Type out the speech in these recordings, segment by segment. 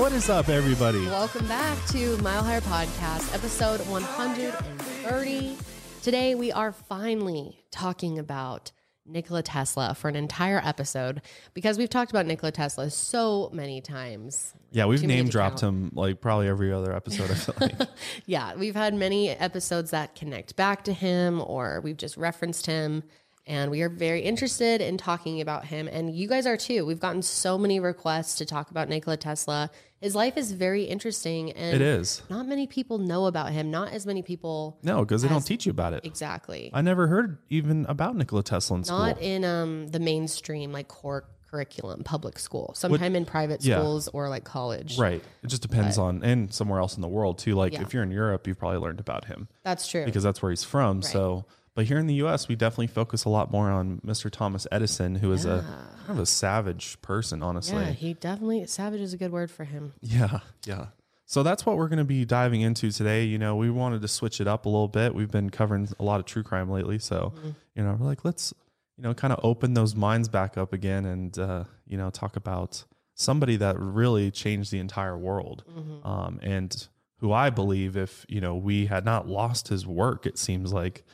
What is up, everybody? Welcome back to Mile Higher Podcast, episode 130. Today, we are finally talking about Nikola Tesla for an entire episode because we've talked about Nikola Tesla so many times. Yeah, we've Too name dropped count. him like probably every other episode. I feel like. Yeah, we've had many episodes that connect back to him or we've just referenced him. And we are very interested in talking about him. And you guys are too. We've gotten so many requests to talk about Nikola Tesla. His life is very interesting. And it is. not many people know about him. Not as many people No, because they don't teach you about it. exactly. I never heard even about Nikola Tesla in school. Not in um the mainstream like core curriculum, public school. Sometime in private yeah. schools or like college. right. It just depends on, and somewhere else in the world too. Like Yeah. if you're in Europe, you've probably learned about him That's true. because that's where he's from. So, but here in the U.S., we definitely focus a lot more on Mr. Thomas Edison, who is a kind of a savage person, honestly. yeah, he definitely savage is a good word for him. Yeah, yeah. So that's what we're going to be diving into today. You know, we wanted to switch it up a little bit. We've been covering a lot of true crime lately, so you know, we're like, let's you know, kind of open those minds back up again, and uh, you know, talk about somebody that really changed the entire world, um, and who I believe, if you know, we had not lost his work, it seems like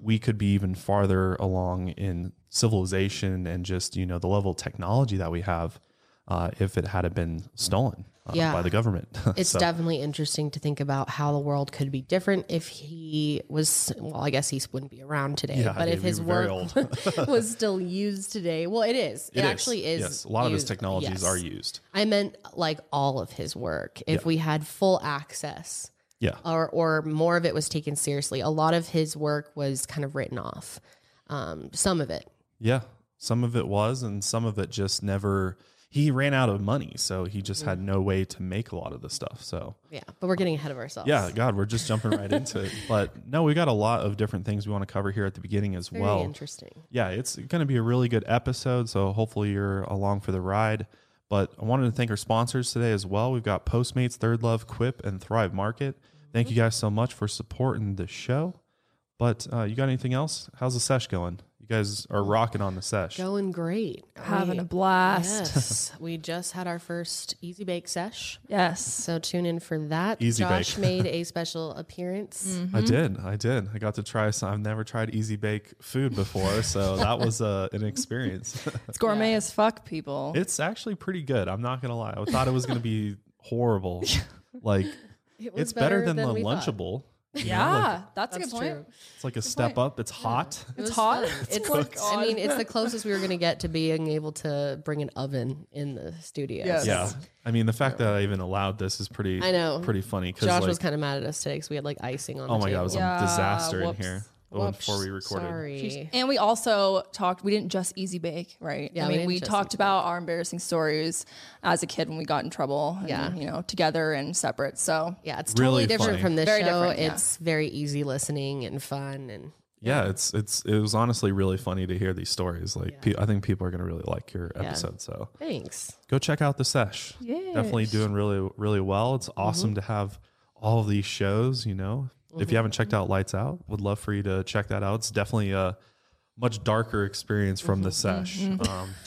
we could be even farther along in civilization and just you know the level of technology that we have uh, if it had been stolen uh, Yeah. by the government. It's So, definitely interesting to think about how the world could be different if he was well, I guess he wouldn't be around today. Yeah, but if his work was still used today. Well it is. It, it is. actually is. Yes, a lot of his technologies Yes. are used. I meant like all of his work. If Yeah. we had full access. Yeah, or or more of it was taken seriously. A lot of his work was kind of written off. Um, some of it, yeah. Some of it was, and some of it just never. He ran out of money, so he just had Mm-hmm. no way to make a lot of the stuff. So yeah. But we're getting ahead of ourselves. yeah, God, we're just jumping right into it. But no, we got a lot of different things we want to cover here at the beginning as very well. interesting. yeah, it's going to be a really good episode. So hopefully you're along for the ride. But I wanted to thank our sponsors today as well. We've got Postmates, ThirdLove, Quip, and Thrive Market. Thank you guys so much for supporting the show. But uh, you got anything else? How's the sesh going? You guys are rocking on the sesh. Going great. having We- a blast. Yes, we just had our first Easy Bake sesh, Yes. so tune in for that. Easy Josh Bake. made a special appearance. I did. I did. I got to try some. I've never tried easy bake food before, so that was uh, an experience. It's gourmet as fuck, people. it's actually pretty good. I'm not gonna lie. I thought it was gonna be horrible. Like It was it's better, than, the Lunchable. thought. Lunchable. you know, yeah, like, that's a That's good point. true. it's like a step up. It's hot. It was hot. fun. It's It's, cooked. I mean, it's the closest we were going to get to being able to bring an oven in the studio. Yes. Yeah. I mean, the fact that I even allowed this is pretty. I know. Pretty funny Josh like, was kind of mad at us today because we had like icing on. Oh the my god, it was Yeah, a disaster whoops. in here oh, Whoops, before we recorded. Sorry. And we also talked. We didn't just easy bake, right? Yeah, I mean, didn't we, talked easy about our embarrassing stories as a kid when we got in trouble. and, Yeah. you know, together and separate. So Yeah, it's Really totally different funny. from this Very show. different, yeah. It's very easy listening and fun and Yeah, it's it's it was honestly really funny to hear these stories. Like, pe- I think people are gonna really like your episode. So thanks. go check out the sesh. Definitely doing really really well. It's mm-hmm. awesome to have all of these shows. You know, if you haven't checked out Lights Out, would love for you to check that out. It's definitely a much darker experience from the sesh. Um,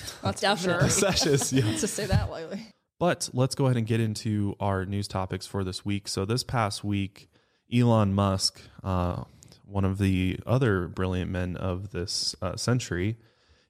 that's definitely the sesh is yeah. to say that lightly. But let's go ahead and get into our news topics for this week. So, this past week, Elon Musk, uh, one of the other brilliant men of this uh, century,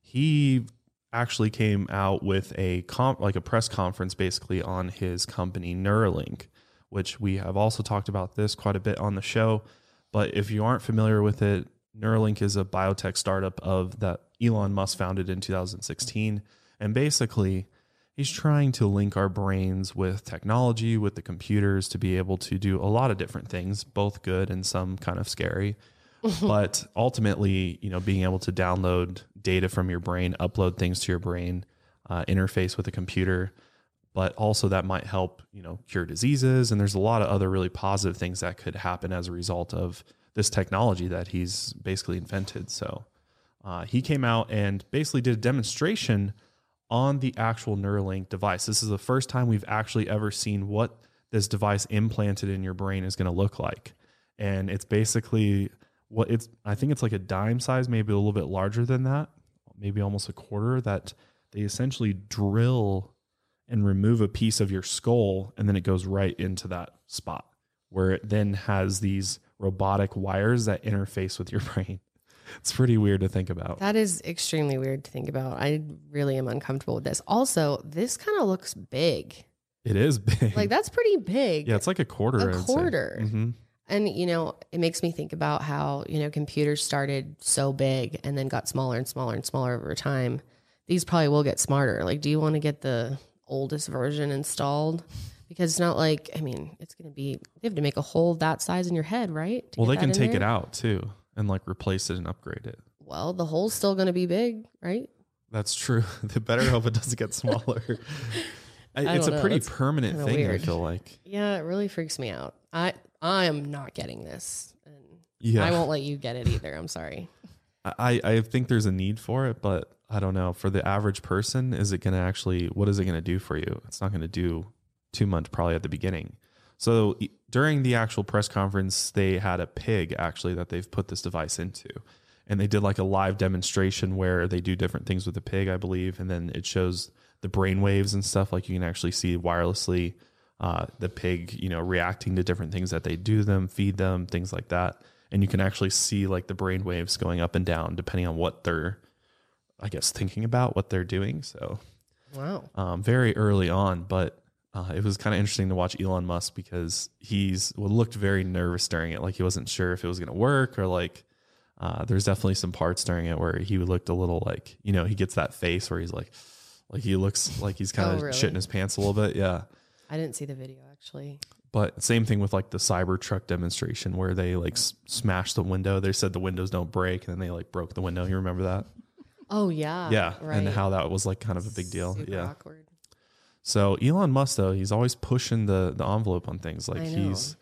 he actually came out with a comp, like a press conference, basically on his company Neuralink, which we have also talked about this quite a bit on the show. But if you aren't familiar with it, Neuralink is a biotech startup of that Elon Musk founded in 2016, and basically he's trying to link our brains with technology, with the computers to be able to do a lot of different things, both good and some kind of scary. but ultimately, you know, being able to download data from your brain, upload things to your brain, uh, interface with a computer, but also that might help, you know, cure diseases. And there's a lot of other really positive things that could happen as a result of this technology that he's basically invented. So uh, he came out and basically did a demonstration on the actual Neuralink device. This is the first time we've actually ever seen what this device implanted in your brain is going to look like. And it's basically what it's, I think it's like a dime size, maybe a little bit larger than that, maybe almost a quarter, that they essentially drill and remove a piece of your skull. And then it goes right into that spot where it then has these robotic wires that interface with your brain. It's pretty weird to think about. That is extremely weird to think about. I really am uncomfortable with this. Also, this kind of looks big. It is big. Like that's pretty big. yeah, it's like a quarter. a quarter. hmm And you know, it makes me think about how, you know, computers started so big and then got smaller and smaller and smaller over time. These probably will get smarter. Like, do you want to get the oldest version installed? Because it's not like, I mean, it's going to be, they have to make a hole that size in your head, right? Well, they can take it out too and like replace it and upgrade it. Well, the hole's still going to be big, right? That's true. The better hope it doesn't get smaller. I- I it's a know. pretty It's permanent thing. I feel like. Yeah, it really freaks me out. I, I am not getting this. And Yeah, I won't let you get it either. I'm sorry. I, I think there's a need for it, but I don't know. For the average person, is it going to actually, what is it going to do for you? It's not going to do too much probably at the beginning. So during the actual press conference, they had a pig actually that they've put this device into. And they did like a live demonstration where they do different things with the pig, I believe. And then it shows the brain waves and stuff. Like you can actually see wirelessly uh, the pig, you know, reacting to different things that they do them, feed them, things like that. And you can actually see like the brain waves going up and down depending on what they're, I guess, thinking about, what they're doing. So Wow. um, very early on, but uh, it was kind of interesting to watch Elon Musk because he's well, looked very nervous during it. Like he wasn't sure if it was going to work or like, uh, there's definitely some parts during it where he looked a little like, you know, he gets that face where he's like, like he looks like he's kind Oh, of really? shitting his pants a little bit. Yeah. I didn't see the video actually. But same thing with like the Cybertruck demonstration where they like s- smashed the window. They said the windows don't break, and then they like broke the window. You remember that? Oh yeah. yeah, Right. and how that was like kind of a big deal. Super yeah. Awkward. So Elon Musk though, he's always pushing the the envelope on things. Like I he's,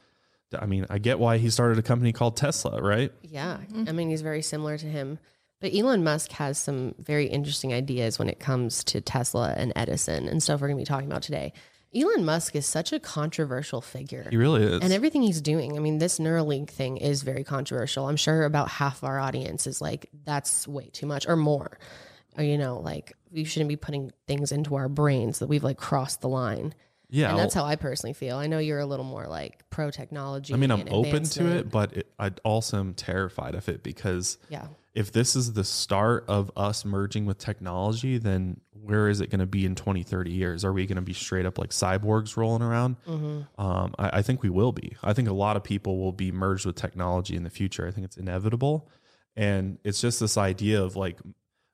I mean, I get why he started a company called Tesla, right? Yeah. Mm-hmm. I mean, he's very similar to him. But Elon Musk has some very interesting ideas when it comes to Tesla and Edison and stuff we're going to be talking about today. Elon Musk is such a controversial figure. He really is. and everything he's doing. I mean, this Neuralink thing is very controversial. I'm sure about half of our audience is like, that's way too much or more. Or, you know, like we shouldn't be putting things into our brains that we've like crossed the line. yeah, And that's how I personally feel. I know you're a little more like pro technology. I mean, I'm open to it, but it, I also am terrified of it because Yeah. If this is the start of us merging with technology, then where is it going to be in 20, 30 years? Are we going to be straight up like cyborgs rolling around? Mm-hmm. Um, I, I think we will be. I think a lot of people will be merged with technology in the future. I think it's inevitable. And it's just this idea of like,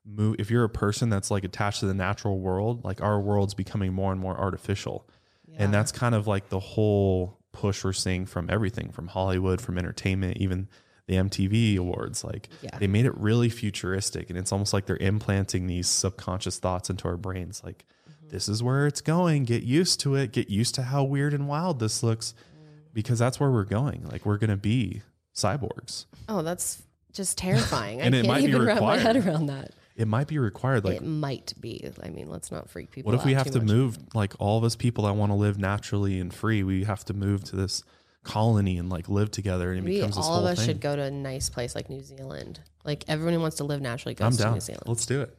move, if you're a person that's like attached to the natural world, like our world's becoming more and more artificial. And that's kind of like the whole push we're seeing from everything from Hollywood, from entertainment, even the MTV awards. Like Yeah. they made it really futuristic. And it's almost like they're implanting these subconscious thoughts into our brains. Like, mm-hmm. this is where it's going. Get used to it. Get used to how weird and wild this looks mm. because that's where we're going. Like, we're going to be cyborgs. Oh, that's just terrifying. And I it can't might be even wrap my head required. around that. It might be required. Like, it might be. I mean, let's not freak people out. What if we have to much. move like all of us people that want to live naturally and free? We have to move to this colony and like live together, and it Maybe becomes this all whole of us thing. should go to a nice place like New Zealand. Like everyone who wants to live naturally goes I'm to down. New Zealand. Let's do it.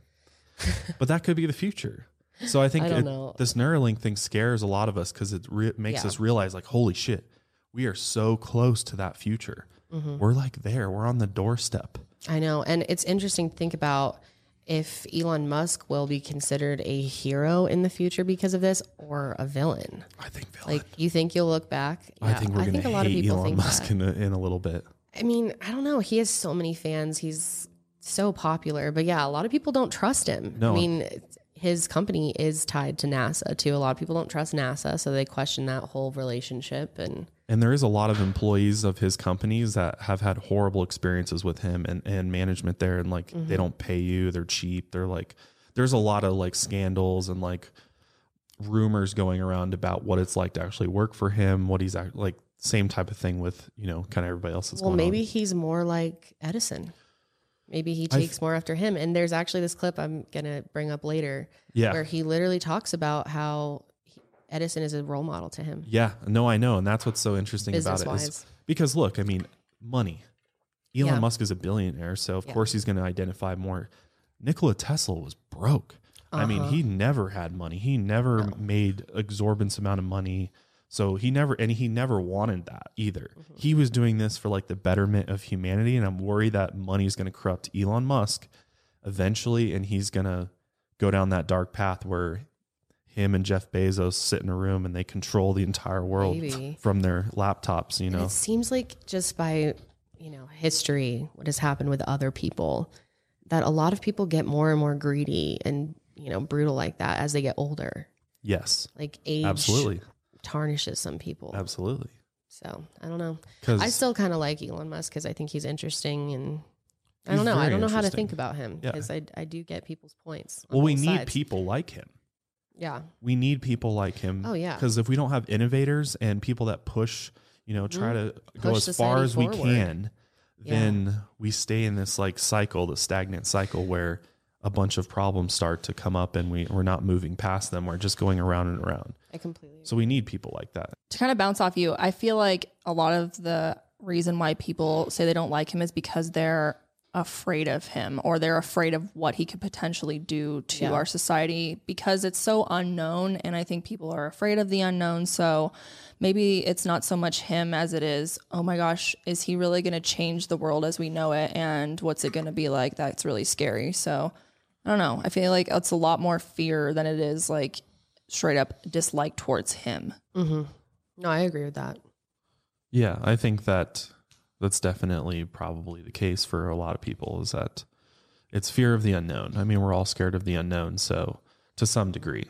but that could be the future. So I think I it- this Neuralink thing scares a lot of us because it re- makes Yeah. us realize like, holy shit, we are so close to that future. Mm-hmm. We're like there. We're on the doorstep. I know. And it's interesting to think about if Elon Musk will be considered a hero in the future because of this or a villain. I think. Villain. Like, you think you'll look back? I think we're lot of hate people Elon think Musk in a, in a little bit. I mean, I don't know. He has so many fans. He's so popular. But yeah, a lot of people don't trust him. No. I mean, his company is tied to NASA too. A lot of people don't trust NASA, so they question that whole relationship. And And there is a lot of employees of his companies that have had horrible experiences with him and, and management there. And like, Mm-hmm. they don't pay you, they're cheap. They're like, there's a lot of like scandals and like rumors going around about what it's like to actually work for him, what he's act- like, same type of thing with, you know, kind of everybody else that's well, going maybe on. he's more like Edison. Maybe he takes more after him. And there's actually this clip I'm gonna bring up later Yeah. where he literally talks about how Edison is a role model to him. Yeah, no, I know, and that's what's so interesting about it is because look, I mean, money. Elon Yeah. Musk is a billionaire, so of Yeah. course he's going to identify more. Nikola Tesla was broke. I mean, Uh-huh. he never had money. He never made exorbitant amount of money. So he never and he never wanted that either. Mm-hmm. He was doing this for like the betterment of humanity and I'm worried that money is going to corrupt Elon Musk eventually and he's going to go down that dark path where him and Jeff Bezos sit in a room and they control the entire world Maybe. from their laptops, you And know. it seems like just by, you know, history, what has happened with other people, that a lot of people get more and more greedy and, you know, brutal like that as they get older. Yes. Like age Absolutely. tarnishes some people. Absolutely. So I don't know. I still kind of like Elon Musk because I think he's interesting and I don't know. I don't know how to think about him Yeah. because I, I do get people's points. well, we need sides. people like him. Yeah. we need people like him. Oh, yeah. Because if we don't have innovators and people that push, you know, try mm-hmm. to go Push as far society as we can, Yeah. then we stay in this like cycle, the stagnant cycle where a bunch of problems start to come up and we, we're not moving past them. We're just going around and around. I completely So we need people like that. to kind of bounce off you, I feel like a lot of the reason why people say they don't like him is because they're afraid of him or they're afraid of what he could potentially do to Yeah. our society because it's so unknown and I think people are afraid of the unknown. So maybe it's not so much him as it is, oh my gosh, is he really going to change the world as we know it and what's it going to be like? That's really scary. So I don't know. I feel like it's a lot more fear than it is like straight up dislike towards him. mm-hmm. No, I agree with that. Yeah, I think that that's definitely probably the case for a lot of people is that it's fear of the unknown. I mean, we're all scared of the unknown, so to some degree.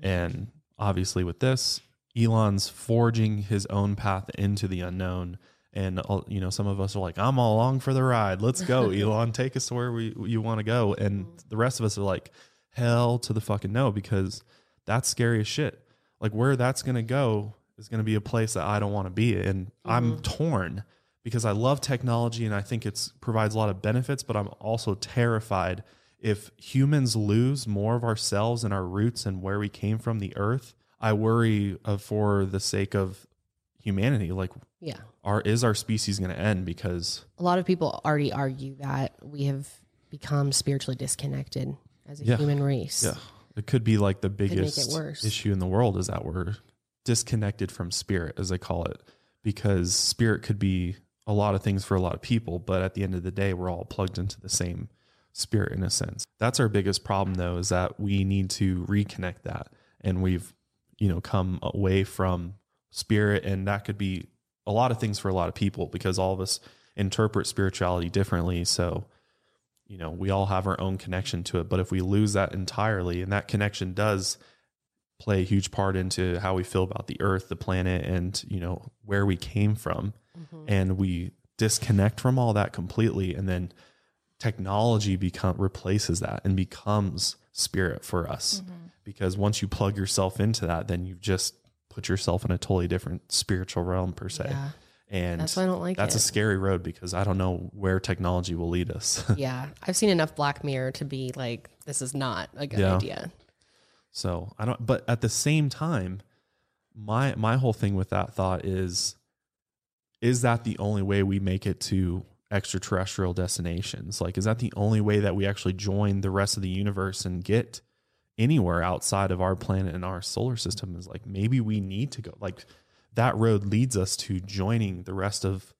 And obviously with this, Elon's forging his own path into the unknown and uh, you know, some of us are like, "I'm all along for the ride. Let's go, Elon. Take us to where we you want to go." And the rest of us are like, "Hell to the fucking no," because that's scary as shit. Like where that's gonna go is gonna be a place that I don't want to be, and I'm torn because I love technology and I think it provides a lot of benefits, but I'm also terrified if humans lose more of ourselves and our roots and where we came from, the earth. I worry uh, for the sake of humanity. Like, Yeah. our is our species going to end because A lot of people already argue that we have become spiritually disconnected as a Yeah. human race. yeah, it could be like the biggest issue in the world is that we're disconnected from spirit, as they call it, because spirit could be a lot of things for a lot of people, but at the end of the day, we're all plugged into the same spirit in a sense. That's our biggest problem though, is that we need to reconnect that. And we've, you know, come away from spirit and that could be a lot of things for a lot of people because all of us interpret spirituality differently. So, you know, we all have our own connection to it. But if we lose that entirely, and that connection does play a huge part into how we feel about the earth, the planet, and, you know, where we came from, and we disconnect from all that completely, and then technology become replaces that and becomes spirit for us. Mm-hmm. Because once you plug yourself into that, then you've just put yourself in a totally different spiritual realm per se. Yeah. And That's why I don't like that's a scary road because I don't know where technology will lead us. Yeah. I've seen enough Black Mirror to be like, this is not a good Yeah. idea. So I don't, but at the same time, my my whole thing with that thought is, is that the only way we make it to extraterrestrial destinations? Like, is that the only way that we actually join the rest of the universe and get anywhere outside of our planet and our solar system? Is like maybe we need to go. Like that road leads us to joining the rest of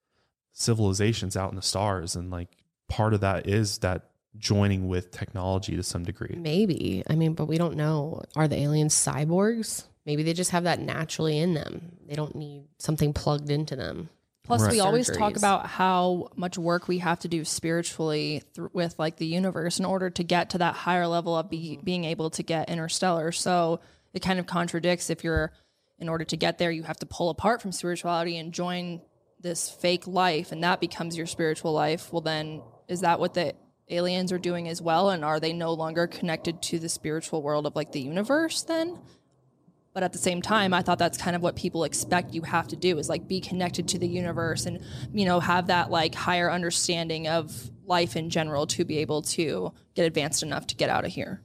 civilizations out in the stars, and like part of that is that joining with technology to some degree. Maybe. I mean, but we don't know. Are the aliens cyborgs? Maybe they just have that naturally in them. They don't need something plugged into them. Plus, Right. we always talk about how much work we have to do spiritually thr with like the universe in order to get to that higher level of be- mm-hmm. being able to get interstellar. So it kind of contradicts if you're, in order to get there, you have to pull apart from spirituality and join this fake life, and that becomes your spiritual life. Well, then is that what the aliens are doing as well? And are they no longer connected to the spiritual world of like the universe then? But at the same time i thought that's kind of what people expect you have to do is like be connected to the universe and you know have that like higher understanding of life in general to be able to get advanced enough to get out of here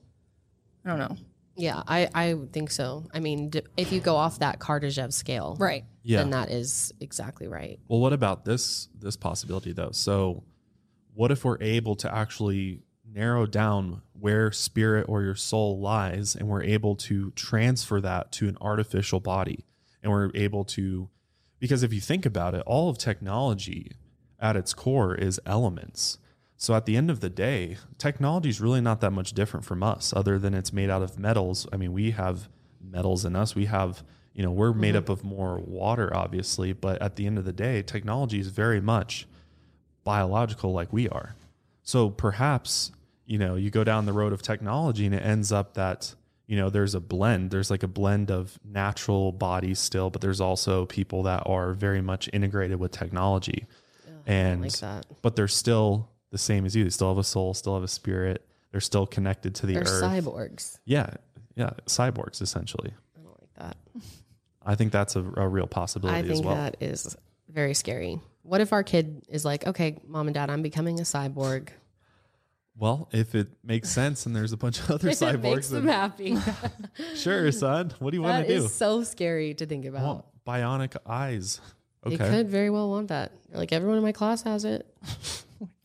i don't know Yeah, I, I think so. I mean, d- if you go off that Kardashev scale, right Yeah. then that is exactly right. Well, what about this this possibility though? So, what if we're able to actually narrow down where spirit or your soul lies and we're able to transfer that to an artificial body and we're able to because if you think about it, all of technology at its core is elements. So at the end of the day, technology is really not that much different from us other than it's made out of metals. I mean, we have metals in us. We have, you know, we're made mm-hmm. up of more water obviously, but at the end of the day, technology is very much biological like we are. So perhaps, you know, you go down the road of technology and it ends up that, you know, there's a blend. There's like a blend of natural bodies still, but there's also people that are very much integrated with technology. and like that. but they're still the same as you. They still have a soul, still have a spirit. They're still connected to the They're earth. cyborgs. yeah. Yeah. Cyborgs essentially. I don't like that. I think that's a, a real possibility I as think well. that is very scary. What if our kid is like, okay, mom and dad, I'm becoming a cyborg. Well, if it makes sense and there's a bunch of other cyborgs, It makes them happy. sure, son. What do you want to do? is so scary to think about. Well, bionic eyes. They Okay. could very well want that. Like everyone in my class has it.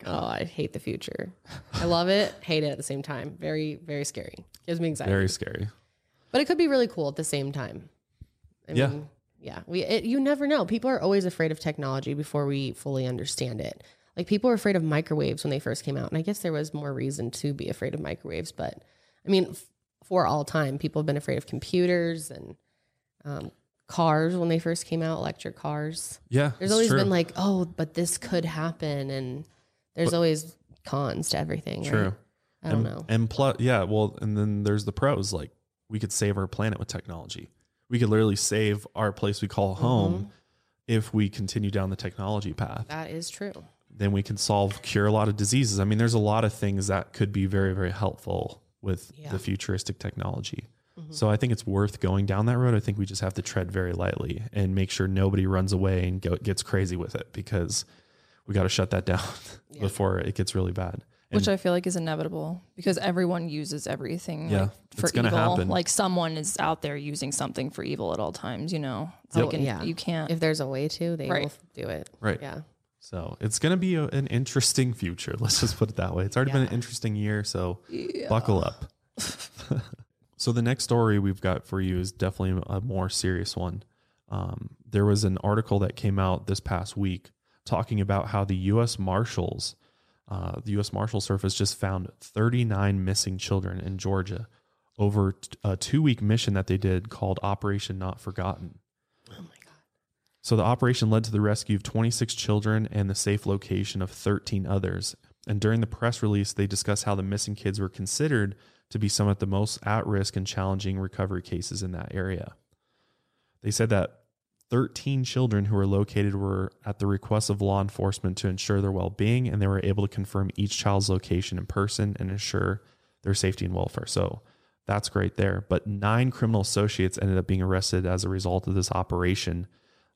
Oh, oh, I hate the future. I love it, hate it at the same time. Very, very scary. Gives me anxiety. Very scary. but it could be really cool at the same time. I Yeah. mean, yeah. We it, you never know. People are always afraid of technology before we fully understand it. Like people were afraid of microwaves when they first came out, and I guess there was more reason to be afraid of microwaves. But I mean, f- for all time, people have been afraid of computers and um, cars when they first came out, electric cars. Yeah. There's always true. been like, oh, but this could happen, and there's always cons to everything. right? True. I don't and, know. And plus, yeah, well, and then there's the pros. Like we could save our planet with technology. We could literally save our place we call Mm-hmm. home if we continue down the technology path. That is true. Then we can solve, cure a lot of diseases. I mean, there's a lot of things that could be very, very helpful with Yeah. the futuristic technology. Mm-hmm. So I think it's worth going down that road. I think we just have to tread very lightly and make sure nobody runs away and go, gets crazy with it because we got to shut that down before it gets really bad. which i feel like is inevitable because everyone uses everything Yeah, like, for it's gonna evil happen. like someone is out there using something for evil at all times you know it's Oh, like an- yeah. you can't If there's a way to, they Right. will do it. Right. Yeah. So it's going to be a, an interesting future. Let's just put it that way. It's already been an interesting year. So buckle up. so the next story we've got for you is definitely a more serious one. Um, there was an article that came out this past week talking about how the U.S. Marshals, uh, the U.S. Marshal Service just found 39 missing children in Georgia over a two week mission that they did called Operation Not Forgotten. So the operation led to the rescue of 26 children and the safe location of 13 others. And during the press release, they discussed how the missing kids were considered to be some of the most at risk and challenging recovery cases in that area. They said that 13 children who were located were at the request of law enforcement to ensure their well being, and they were able to confirm each child's location in person and ensure their safety and welfare. So that's great there. But nine criminal associates ended up being arrested as a result of this operation.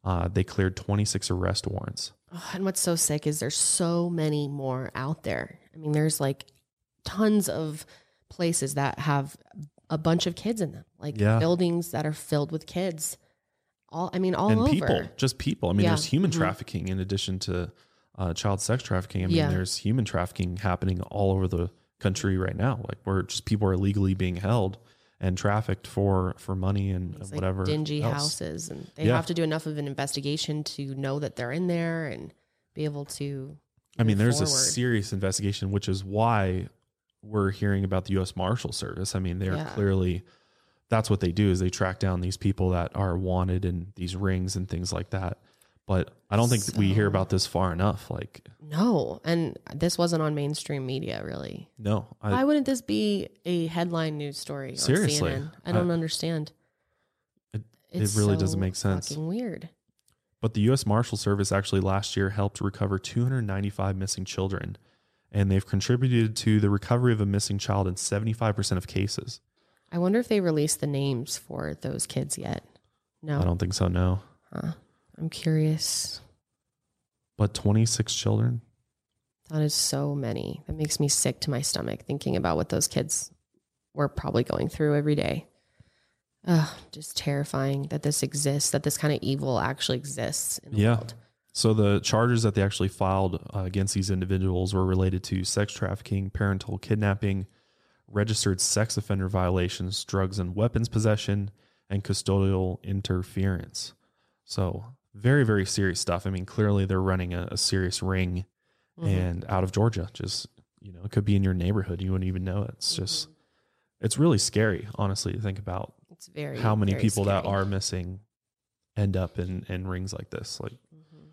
Uh, they cleared 26 arrest warrants. Oh, and what's so sick is there's so many more out there. I mean, there's like tons of places that have a bunch of kids in them, like Yeah. buildings that are filled with kids. All I mean, all and over. people, just people. I mean, Yeah. there's human Mhm. trafficking in addition to uh, child sex trafficking. I mean, Yeah. there's human trafficking happening all over the country right now. Like where just people are illegally being held and trafficked for for money and, These, and like, whatever. dingy else. houses, and they Yeah. have to do enough of an investigation to know that they're in there and be able to. I mean, there's a serious investigation, which is why we're hearing about the U.S. Marshal Service. I mean, they're Yeah. clearly that's what they do is they track down these people that are wanted in these rings and things like that. But I don't think we hear about this far enough. Like, No, and this wasn't on mainstream media really. no, I, Why wouldn't this be a headline news story on Seriously, CNN? I don't I- understand. It- It's it really so doesn't make sense. Fucking weird. But the U.S. Marshal Service actually last year helped recover 295 missing children, and they've contributed to the recovery of a missing child in 75% of cases. I wonder if they released the names for those kids yet. No, I don't think so, no. Huh. I'm curious. But 26 children? That is so many. That makes me sick to my stomach thinking about what those kids were probably going through every day. Ugh, just terrifying that this exists, that this kind of evil actually exists in the Yeah. world. So the charges that they actually filed uh, against these individuals were related to sex trafficking, parental kidnapping, registered sex offender violations, drugs and weapons possession, and custodial interference. So very, very serious stuff. I mean, clearly they're running a, a serious ring Mhm. and out of Georgia. Just, you know, it could be in your neighborhood. You wouldn't even know it. It's just, it's really scary, honestly, to think about It's very how many very people that are missing end up in, in rings like this. Like, Mhm.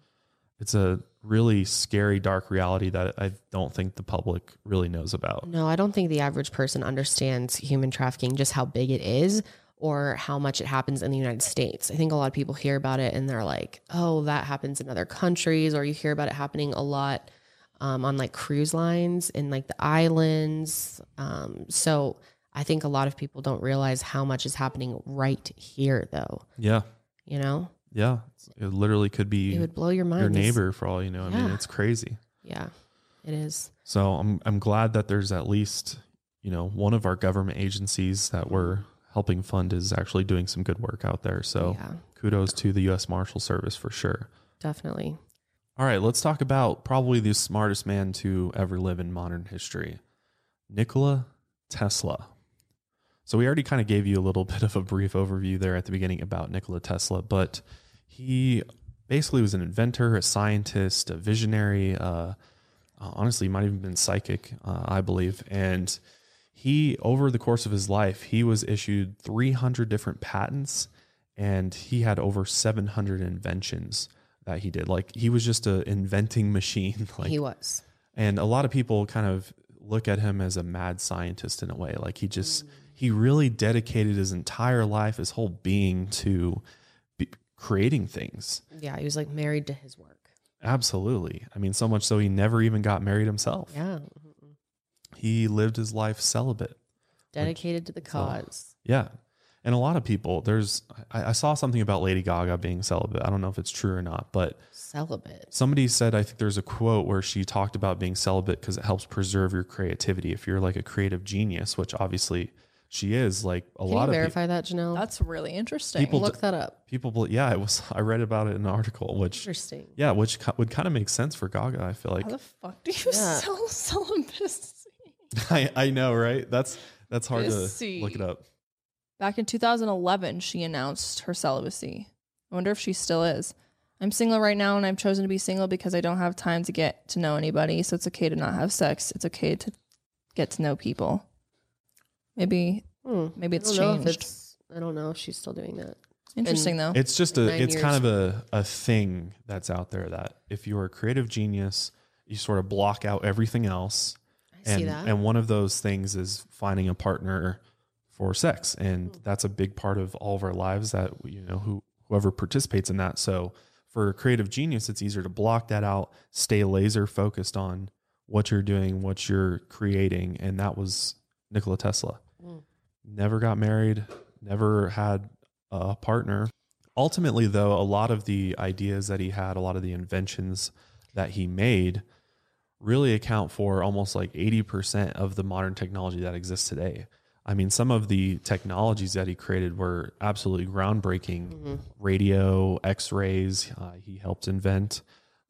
it's a really scary, dark reality that I don't think the public really knows about. No, I don't think the average person understands human trafficking, just how big it is or how much it happens in the United States. I think a lot of people hear about it and they're like, oh, that happens in other countries, or you hear about it happening a lot um, on like cruise lines in like the islands. Um, so I think a lot of people don't realize how much is happening right here, though. Yeah. You know, Yeah. It literally could be it would blow your mind. your neighbor for all you know. Yeah. I mean, it's crazy. Yeah, it is. So I'm I'm glad that there's at least, you know, one of our government agencies that we're helping fund is actually doing some good work out there. So yeah, kudos to the US Marshal Service for sure. definitely. All right, let's talk about probably the smartest man to ever live in modern history, Nikola Tesla. So we already kind of gave you a little bit of a brief overview there at the beginning about Nikola Tesla, but he basically was an inventor, a scientist, a visionary. Uh, honestly, he might have even been psychic, uh, I believe. And he, over the course of his life, he was issued 300 different patents, and he had over 700 inventions that he did. Like he was just a inventing machine. like he was. and a lot of people kind of look at him as a mad scientist in a way. Like he just mm. he really dedicated his entire life, his whole being to be creating things. Yeah, he was like married to his work. Absolutely. I mean, so much so he never even got married himself. Yeah. Mm-hmm. He lived his life celibate. dedicated to the cause. Yeah. And a lot of people, there's, I, I saw something about Lady Gaga being celibate. I don't know if it's true or not, but Celibate. somebody said, I think there's a quote where she talked about being celibate because it helps preserve your creativity. If you're like a creative genius, which obviously she is, like a Can lot you of verify that, Janelle? That's really interesting. People Look that up. people, bel- yeah, it was, I read about it in an article, which, Interesting. yeah, which ki- would kind of make sense for Gaga. I feel like, How the fuck do you Yeah. sell celibacy? I, I know, right? That's, that's hard to Busy. look it up. Back in 2011, she announced her celibacy. I wonder if she still is. I'm single right now, and I've chosen to be single because I don't have time to get to know anybody. So it's okay to not have sex. It's okay to get to know people. Maybe, Hmm. maybe I it's don't know if changed. it's. I don't know if she's still doing that. Interesting though. It's just a, Nine it's kind of a, a thing that's out there that if you're a creative genius, you sort of block out everything else. I and, see that. and one of those things is finding a partner for sex. And Hmm. that's a big part of all of our lives that, you know, who, whoever participates in that. So for a creative genius, it's easier to block that out, stay laser focused on what you're doing, what you're creating. And that was Nikola Tesla. Mm. Never got married, never had a partner. Ultimately, though, a lot of the ideas that he had, a lot of the inventions that he made really account for almost like 80% of the modern technology that exists today. I mean, some of the technologies that he created were absolutely groundbreaking Mm-hmm. radio, x rays, uh, he helped invent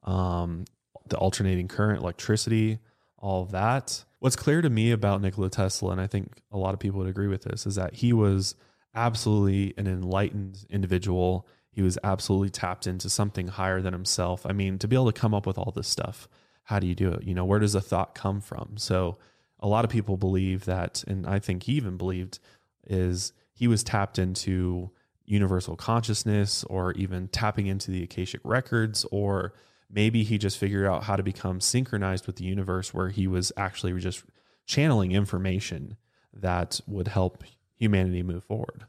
um, the alternating current, electricity, all of that. What's clear to me about Nikola Tesla, and I think a lot of people would agree with this, is that he was absolutely an enlightened individual. He was absolutely tapped into something higher than himself. I mean, to be able to come up with all this stuff, how do you do it? You know, where does a thought come from? So, a lot of people believe that, and I think he even believed, is he was tapped into, universal consciousness or even tapping into the Akashic records, or maybe he just figured out how to become synchronized with the universe where he was actually just channeling information that would help humanity move forward.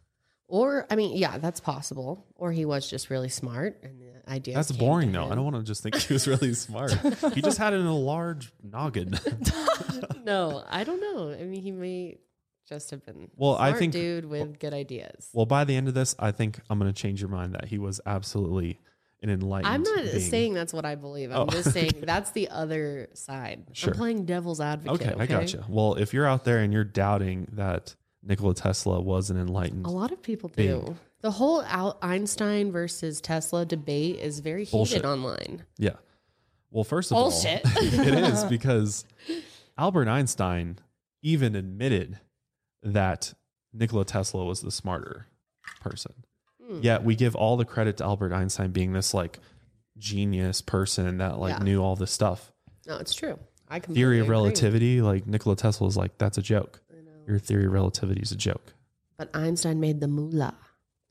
Or I mean, yeah, that's possible. Or he was just really smart and the idea. That's boring though. I don't want to just think he was really smart. he just had it in a large noggin. no, I don't know. I mean, he may just have been Well, I think- dude with good ideas. well, by the end of this, I think I'm going to change your mind that he was absolutely an enlightened. I'm not being. saying that's what I believe. I'm Oh, just saying that's the other side. Sure. I'm playing devil's advocate. Okay, I got you. Well, if you're out there and you're doubting that Nikola Tesla was an enlightened, A lot of people do. Being. The whole Al- Einstein versus Tesla debate is very heated Bullshit. online. yeah. Well, first of Bullshit. all, it is because Albert Einstein even admitted that Nikola Tesla was the smarter person. Hmm. Yet we give all the credit to Albert Einstein being this like genius person that like Yeah. knew all this stuff. No, it's true. I completely Theory of agree. relativity, like Nikola Tesla is like, that's a joke. Your theory of relativity is a joke. But Einstein made the moolah.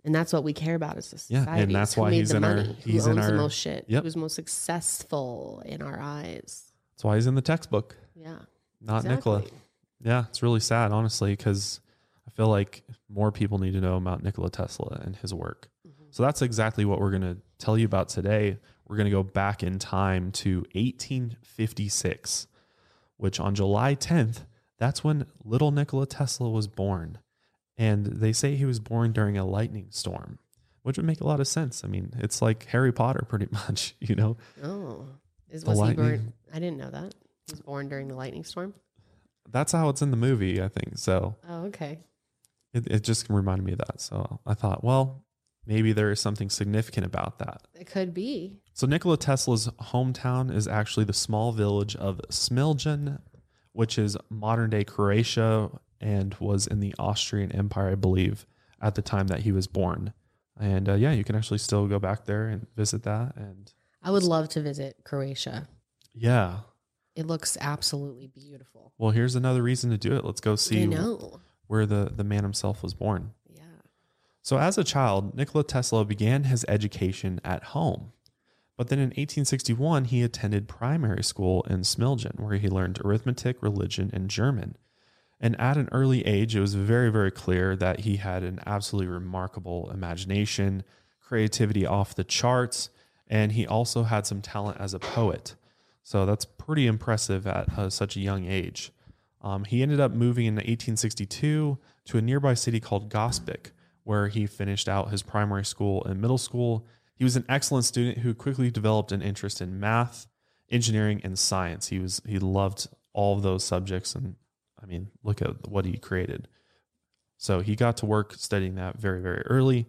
And that's what we care about as a society. Yeah, and that's why he's in our- money? he's Who in our- most shit? Yep. Who's most successful in our eyes? That's why he's in the textbook, Yeah. not Nikola. exactly. Yeah, it's really sad, honestly, because I feel like more people need to know about Nikola Tesla and his work. Mm-hmm. So that's exactly what we're going to tell you about today. We're going to go back in time to 1856, which on July 10th, that's when little Nikola Tesla was born. And they say he was born during a lightning storm, which would make a lot of sense. I mean, it's like Harry Potter, pretty much, you know? Oh. Is, was he lightning. born? I didn't know that. He was born during the lightning storm. That's how it's in the movie, I think. So Oh, okay. it, it just reminded me of that. So I thought, well, maybe there is something significant about that. It could be. So Nikola Tesla's hometown is actually the small village of Smiljan, which is modern day Croatia and was in the Austrian Empire, I believe, at the time that he was born. And uh, yeah, you can actually still go back there and visit that. And I would love to visit Croatia. yeah, It looks absolutely beautiful. well, here's another reason to do it. Let's go see know. where the, the man himself was born. Yeah. So, as a child, Nikola Tesla began his education at home. But then in 1861, he attended primary school in Smiljan, where he learned arithmetic, religion, and German. And at an early age, it was very, very clear that he had an absolutely remarkable imagination, creativity off the charts, and he also had some talent as a poet. So that's pretty impressive at uh, such a young age. Um, he ended up moving in 1862 to a nearby city called Gospic, where he finished out his primary school and middle school. He was an excellent student who quickly developed an interest in math, engineering, and science. He was he loved all of those subjects, and I mean, look at what he created. So he got to work studying that very very early.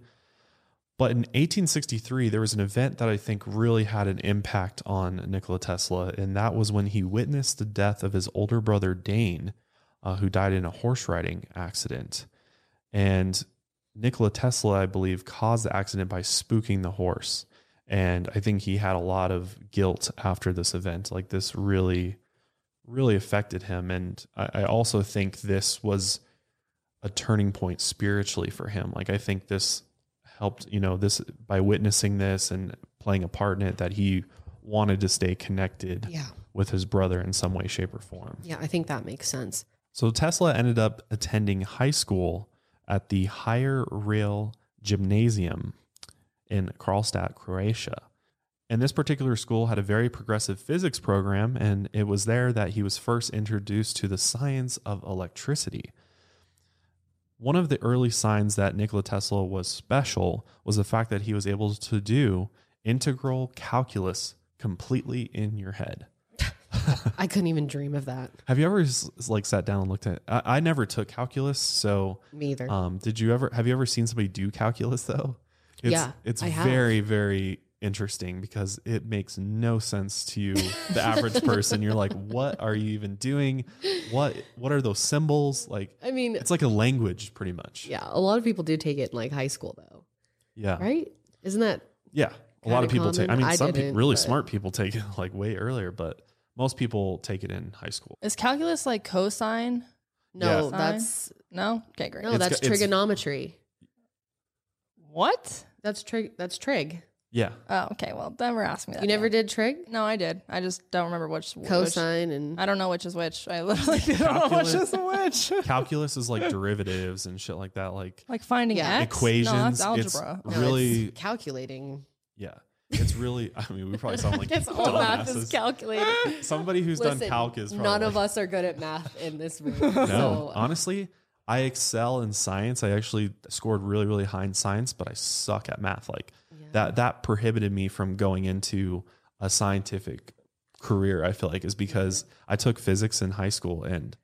But in 1863, there was an event that I think really had an impact on Nikola Tesla, and that was when he witnessed the death of his older brother Dane, uh, who died in a horse riding accident. And Nikola Tesla, I believe, caused the accident by spooking the horse. And I think he had a lot of guilt after this event. Like this really, really affected him. And I, I also think this was a turning point spiritually for him. Like I think this helped, you know, this by witnessing this and playing a part in it that he wanted to stay connected Yeah. with his brother in some way, shape, or form. Yeah. I think that makes sense. So Tesla ended up attending high school at the Higher Rail Gymnasium in Karlstad, Croatia. And this particular school had a very progressive physics program, and it was there that he was first introduced to the science of electricity. One of the early signs that Nikola Tesla was special was the fact that he was able to do integral calculus completely in your head. I couldn't even dream of that. Have you ever like sat down and looked at? I, I never took calculus, so Me either. um, did you ever? Have you ever seen somebody do calculus though? It's, Yeah, it's I have. very very interesting because it makes no sense to you, the average person. You're like, what are you even doing? What what are those symbols? Like, I mean, it's like a language, pretty much. yeah, a lot of people do take it in like high school though, yeah, right? Isn't that yeah. A lot of Kinda people take. I mean, I some pe- didn't, really but- smart people take it like way earlier, but most people take it in high school. Is calculus like cosine? no? Yeah. That's No? Okay, great. no, It's that's got- it's- trigonometry. What? That's trig. That's trig. Yeah. Oh, okay. Well, never asked me that. You never yet. did trig? No, I did. I just don't remember which which- Cosine and I don't know which is which. I literally don't know which is which. Calculus is like derivatives and shit like that. Like like finding Yeah. X. equations. No, that's it's algebra. No, really, it's calculating. yeah. It's really, I mean, we probably sound like It's all math is dumbasses. calculated. Somebody who's done calc is probably none of us are good at math in this room. No, so, honestly, I excel in science. I actually scored really, really high in science, but I suck at math. Like that, that prohibited me from going into a scientific career. I feel like is because I took physics in high school and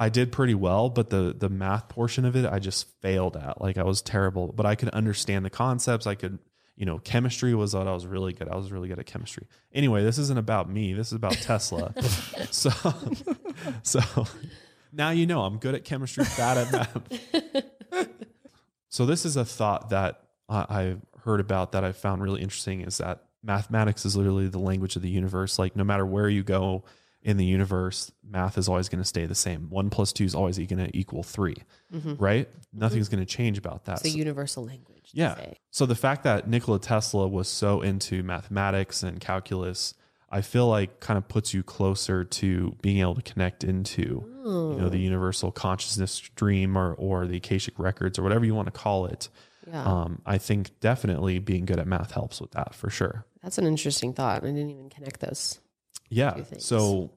I did pretty well, but the the math portion of it I just failed at. Like I was terrible, but I could understand the concepts. I could, you know, chemistry was what I was really good. I was really good at chemistry. Anyway, this isn't about me. This is about Tesla. so, so now you know I'm good at chemistry, bad at math. so this is a thought that I, I heard about that I found really interesting is that mathematics is literally the language of the universe. Like no matter where you go in the universe, math is always going to stay the same. One plus two is always going to equal 3 mm-hmm. right? Mm-hmm. Nothing's going to change about that. it's a So- universal language. yeah. say. So the fact that Nikola Tesla was so into mathematics and calculus, I feel like kind of puts you closer to being able to connect into, you know, the universal consciousness stream or or the Akashic records or whatever you want to call it. Yeah. Um, I think definitely being good at math helps with that for sure. That's an interesting thought. I didn't even connect those. Yeah. So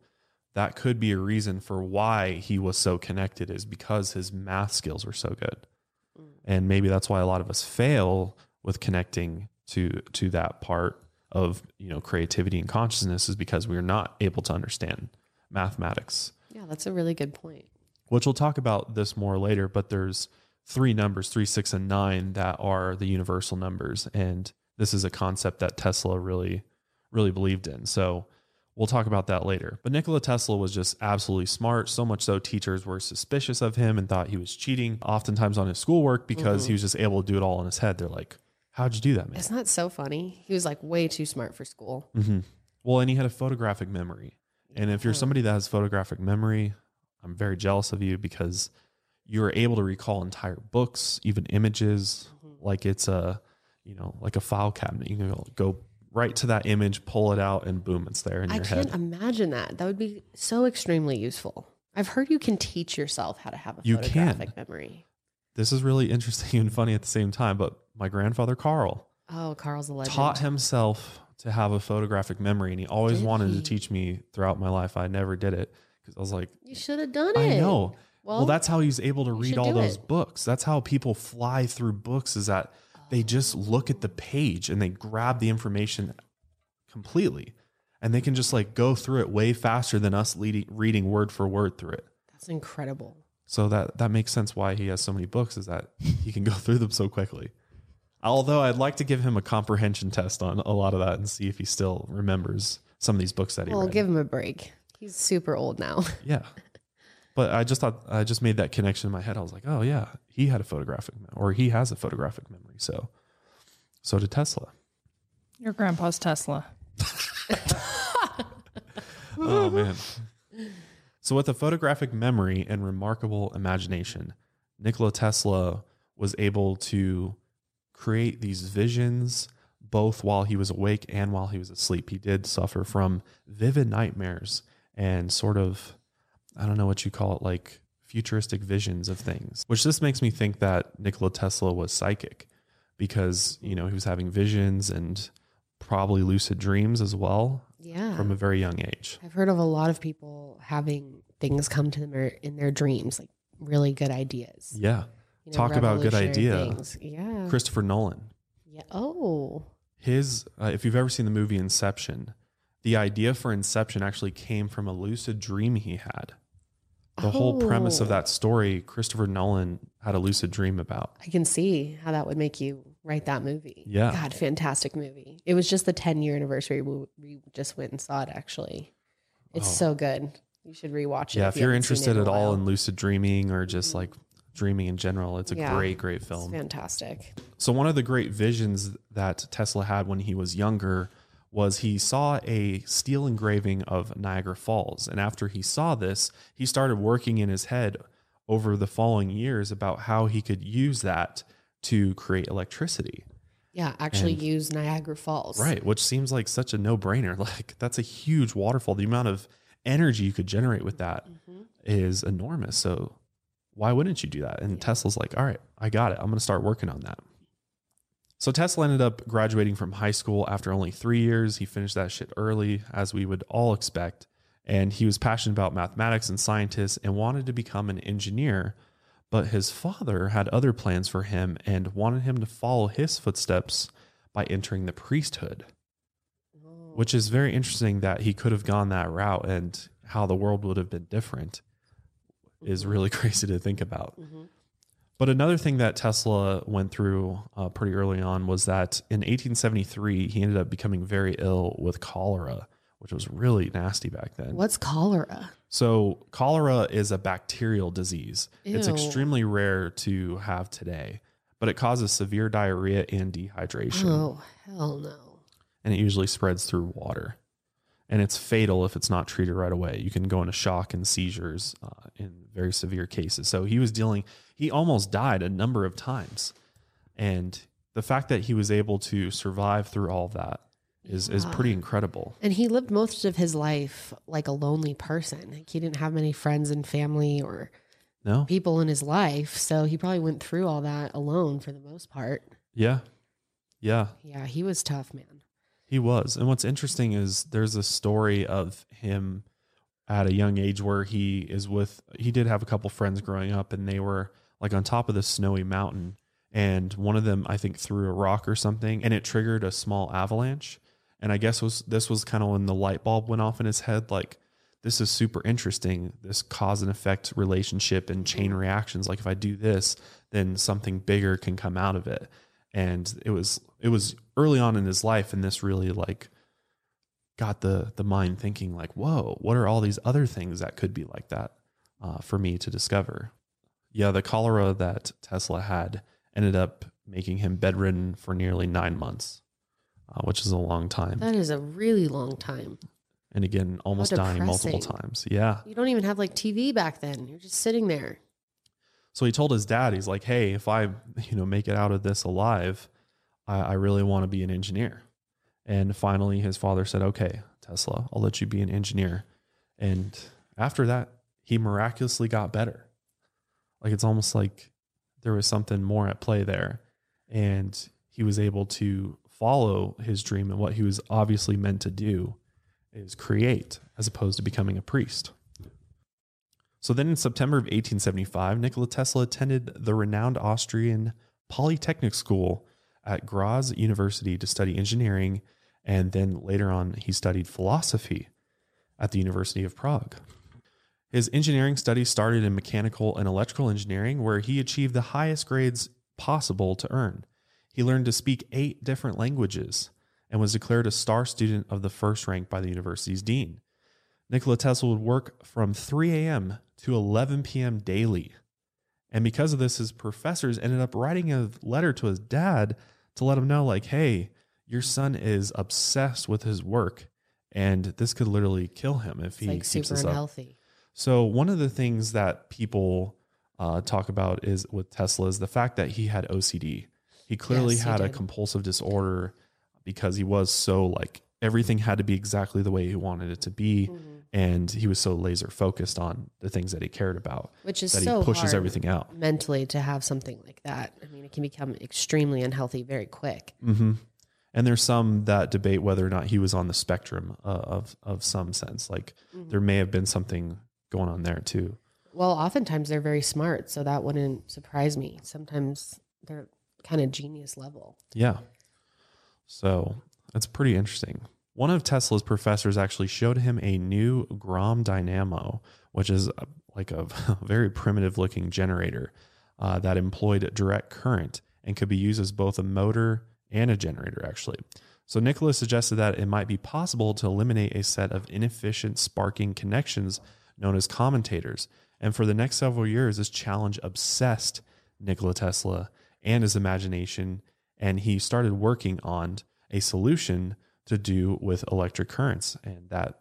that could be a reason for why he was so connected is because his math skills were so good. Mm. And maybe that's why a lot of us fail with connecting to to that part of, you know, creativity and consciousness is because we're not able to understand mathematics. Yeah, that's a really good point. Which we'll talk about this more later, but there's three numbers, 3, 6 and 9 that are the universal numbers and this is a concept that Tesla really really believed in. So we'll talk about that later. But Nikola Tesla was just absolutely smart, so much so teachers were suspicious of him and thought he was cheating oftentimes on his schoolwork because he was just able to do it all in his head. They're like, "How'd you do that, man?" Isn't that so funny? He was like way too smart for school. Mm-hmm. Well, and he had a photographic memory. And if you're somebody that has photographic memory, I'm very jealous of you because you're able to recall entire books, even images, mm-hmm. like it's a, you know, like a file cabinet. You can go, right to that image, pull it out, and boom, it's there in I your head. I can't imagine that. That would be so extremely useful. I've heard you can teach yourself how to have a You can. photographic memory. This is really interesting and funny at the same time. But my grandfather Carl Oh, Carl's a legend. taught himself to have a photographic memory, and he always Did wanted he? to teach me throughout my life. I never did it because I was like, You should have done it. I know. Well, Well, that's how he's able to read all those it. books. That's how people fly through books is that they just look at the page and they grab the information completely. And they can just like go through it way faster than us leading, reading word for word through it. That's incredible. So that that makes sense why he has so many books is that he can go through them so quickly. Although I'd like to give him a comprehension test on a lot of that and see if he still remembers some of these books that he Well, read. give him a break. He's super old now. Yeah. But I just thought I just made that connection in my head. I was like, oh yeah, he had a photographic or he has a photographic memory. So so did Tesla. Your grandpa's Tesla. Oh man. So with a photographic memory and remarkable imagination, Nikola Tesla was able to create these visions both while he was awake and while he was asleep. He did suffer from vivid nightmares and sort of I don't know what you call it like futuristic visions of things. Which this makes me think that Nikola Tesla was psychic because, you know, he was having visions and probably lucid dreams as well Yeah. from a very young age. I've heard of a lot of people having things come to them in their dreams, like really good ideas. Yeah. You know, Talk about good revolutionary idea. Yeah. Christopher Nolan. yeah. Oh. His, uh, if you've ever seen the movie Inception, the idea for Inception actually came from a lucid dream he had. The whole premise of Oh. that story, Christopher Nolan had a lucid dream about. I can see how that would make you write that movie. Yeah. God, fantastic movie. It was just the 10 year anniversary. We, we just went and saw it actually. It's Oh. so good. You should rewatch it. Yeah, if you're seen it interested in at all in lucid dreaming or just mm-hmm. like dreaming in general, it's a Yeah. great, great It's film. fantastic. So one of the great visions that Tesla had when he was younger was he saw a steel engraving of Niagara Falls. And after he saw this, he started working in his head over the following years about how he could use that to create electricity. Yeah, actually And- use Niagara Falls. Right, which seems like such a no-brainer. Like that's a huge waterfall. The amount of energy you could generate with that mm-hmm. is enormous. So why wouldn't you do that? And Tesla's like, "All right, I got it. I'm going to start working on that." So Tesla ended up graduating from high school after only 3 years. He finished that shit early as we would all expect, and he was passionate about mathematics and scientists and wanted to become an engineer. But his father had other plans for him and wanted him to follow his footsteps by entering the priesthood which is very interesting that he could have gone that route and how the world would have been different is mm-hmm. really crazy to think about. Mm-hmm. But another thing that Tesla went through uh, pretty early on was that in 1873, he ended up becoming very ill with cholera, which was really nasty back then. What's cholera? So, cholera is a bacterial disease. It's extremely rare to have today, but it causes severe diarrhea and dehydration Oh, hell no. and it usually spreads through water. And it's fatal if it's not treated right away. You can go into shock and seizures uh, in very severe cases. So he was dealing, he almost died a number of times. And the fact that he was able to survive through all that is, is pretty incredible. And he lived most of his life like a lonely person. Like he didn't have many friends and family or No? people in his life. So he probably went through all that alone for the most part. Yeah. Yeah. Yeah, he was tough, man. He was. And what's interesting is there's a story of him at a young age where he is with, he did have a couple friends growing up and they were like on top of the snowy mountain. And one of them, I think, threw a rock or something and it triggered a small avalanche. And I guess was this was kind of when the light bulb went off in his head. Like, this is super interesting. This cause and effect relationship and chain mm-hmm. reactions. Like, if I do this, then something bigger can come out of it and it was it was early on in his life and this really like got the the mind thinking like whoa what are all these other things that could be like that uh, for me to discover yeah the cholera that tesla had ended up making him bedridden for nearly nine months uh, which is a long time That is a really long time. and again almost dying multiple times yeah You don't even have like TV back then. You're just sitting there. So he told his dad, he's like, "Hey, if I, you know, make it out of this alive, I, I really want to be an engineer." And finally, his father said, "Okay, Tesla, I'll let you be an engineer." And after that, he miraculously got better. Like it's almost like there was something more at play there, and he was able to follow his dream and what he was obviously meant to do is create, as opposed to becoming a priest. So then in September of 1875, Nikola Tesla attended the renowned Austrian Polytechnic School at Graz University to study engineering. And then later on, he studied philosophy at the University of Prague. His engineering studies started in mechanical and electrical engineering, where he achieved the highest grades possible to earn. He learned to speak eight different languages and was declared a star student of the first rank by the university's dean. Nikola Tesla would work from 3 a.m. to 11 p.m. daily. And because of this, his professors ended up writing a letter to his dad to let him know, like, hey, your son is obsessed with his work, and this could literally kill him if It's he like keeps super this up. So one of the things that people uh, talk about is with Tesla is the fact that he had OCD. He clearly Yes, he had a compulsive disorder because he was so like everything had to be exactly the way he wanted it to be, Mm-hmm. And he was so laser focused on the things that he cared about Which is that so he pushes everything out. mentally to have something like that. I mean, it can become extremely unhealthy very quick. hmm And there's some that debate whether or not he was on the spectrum uh, of of some sense. Like Mm-hmm. there may have been something going on there too. Well, oftentimes they're very smart, so that wouldn't surprise me. Sometimes they're kind of genius level. Yeah. So that's pretty interesting. One of Tesla's professors actually showed him a new Gramme Dynamo, which is like a very primitive looking generator uh, that employed direct current and could be used as both a motor and a generator, actually. So Nicholas suggested that it might be possible to eliminate a set of inefficient sparking connections known as commutators. And for the next several years, this challenge obsessed Nikola Tesla and his imagination. And he started working on a solution to do with electric currents. And that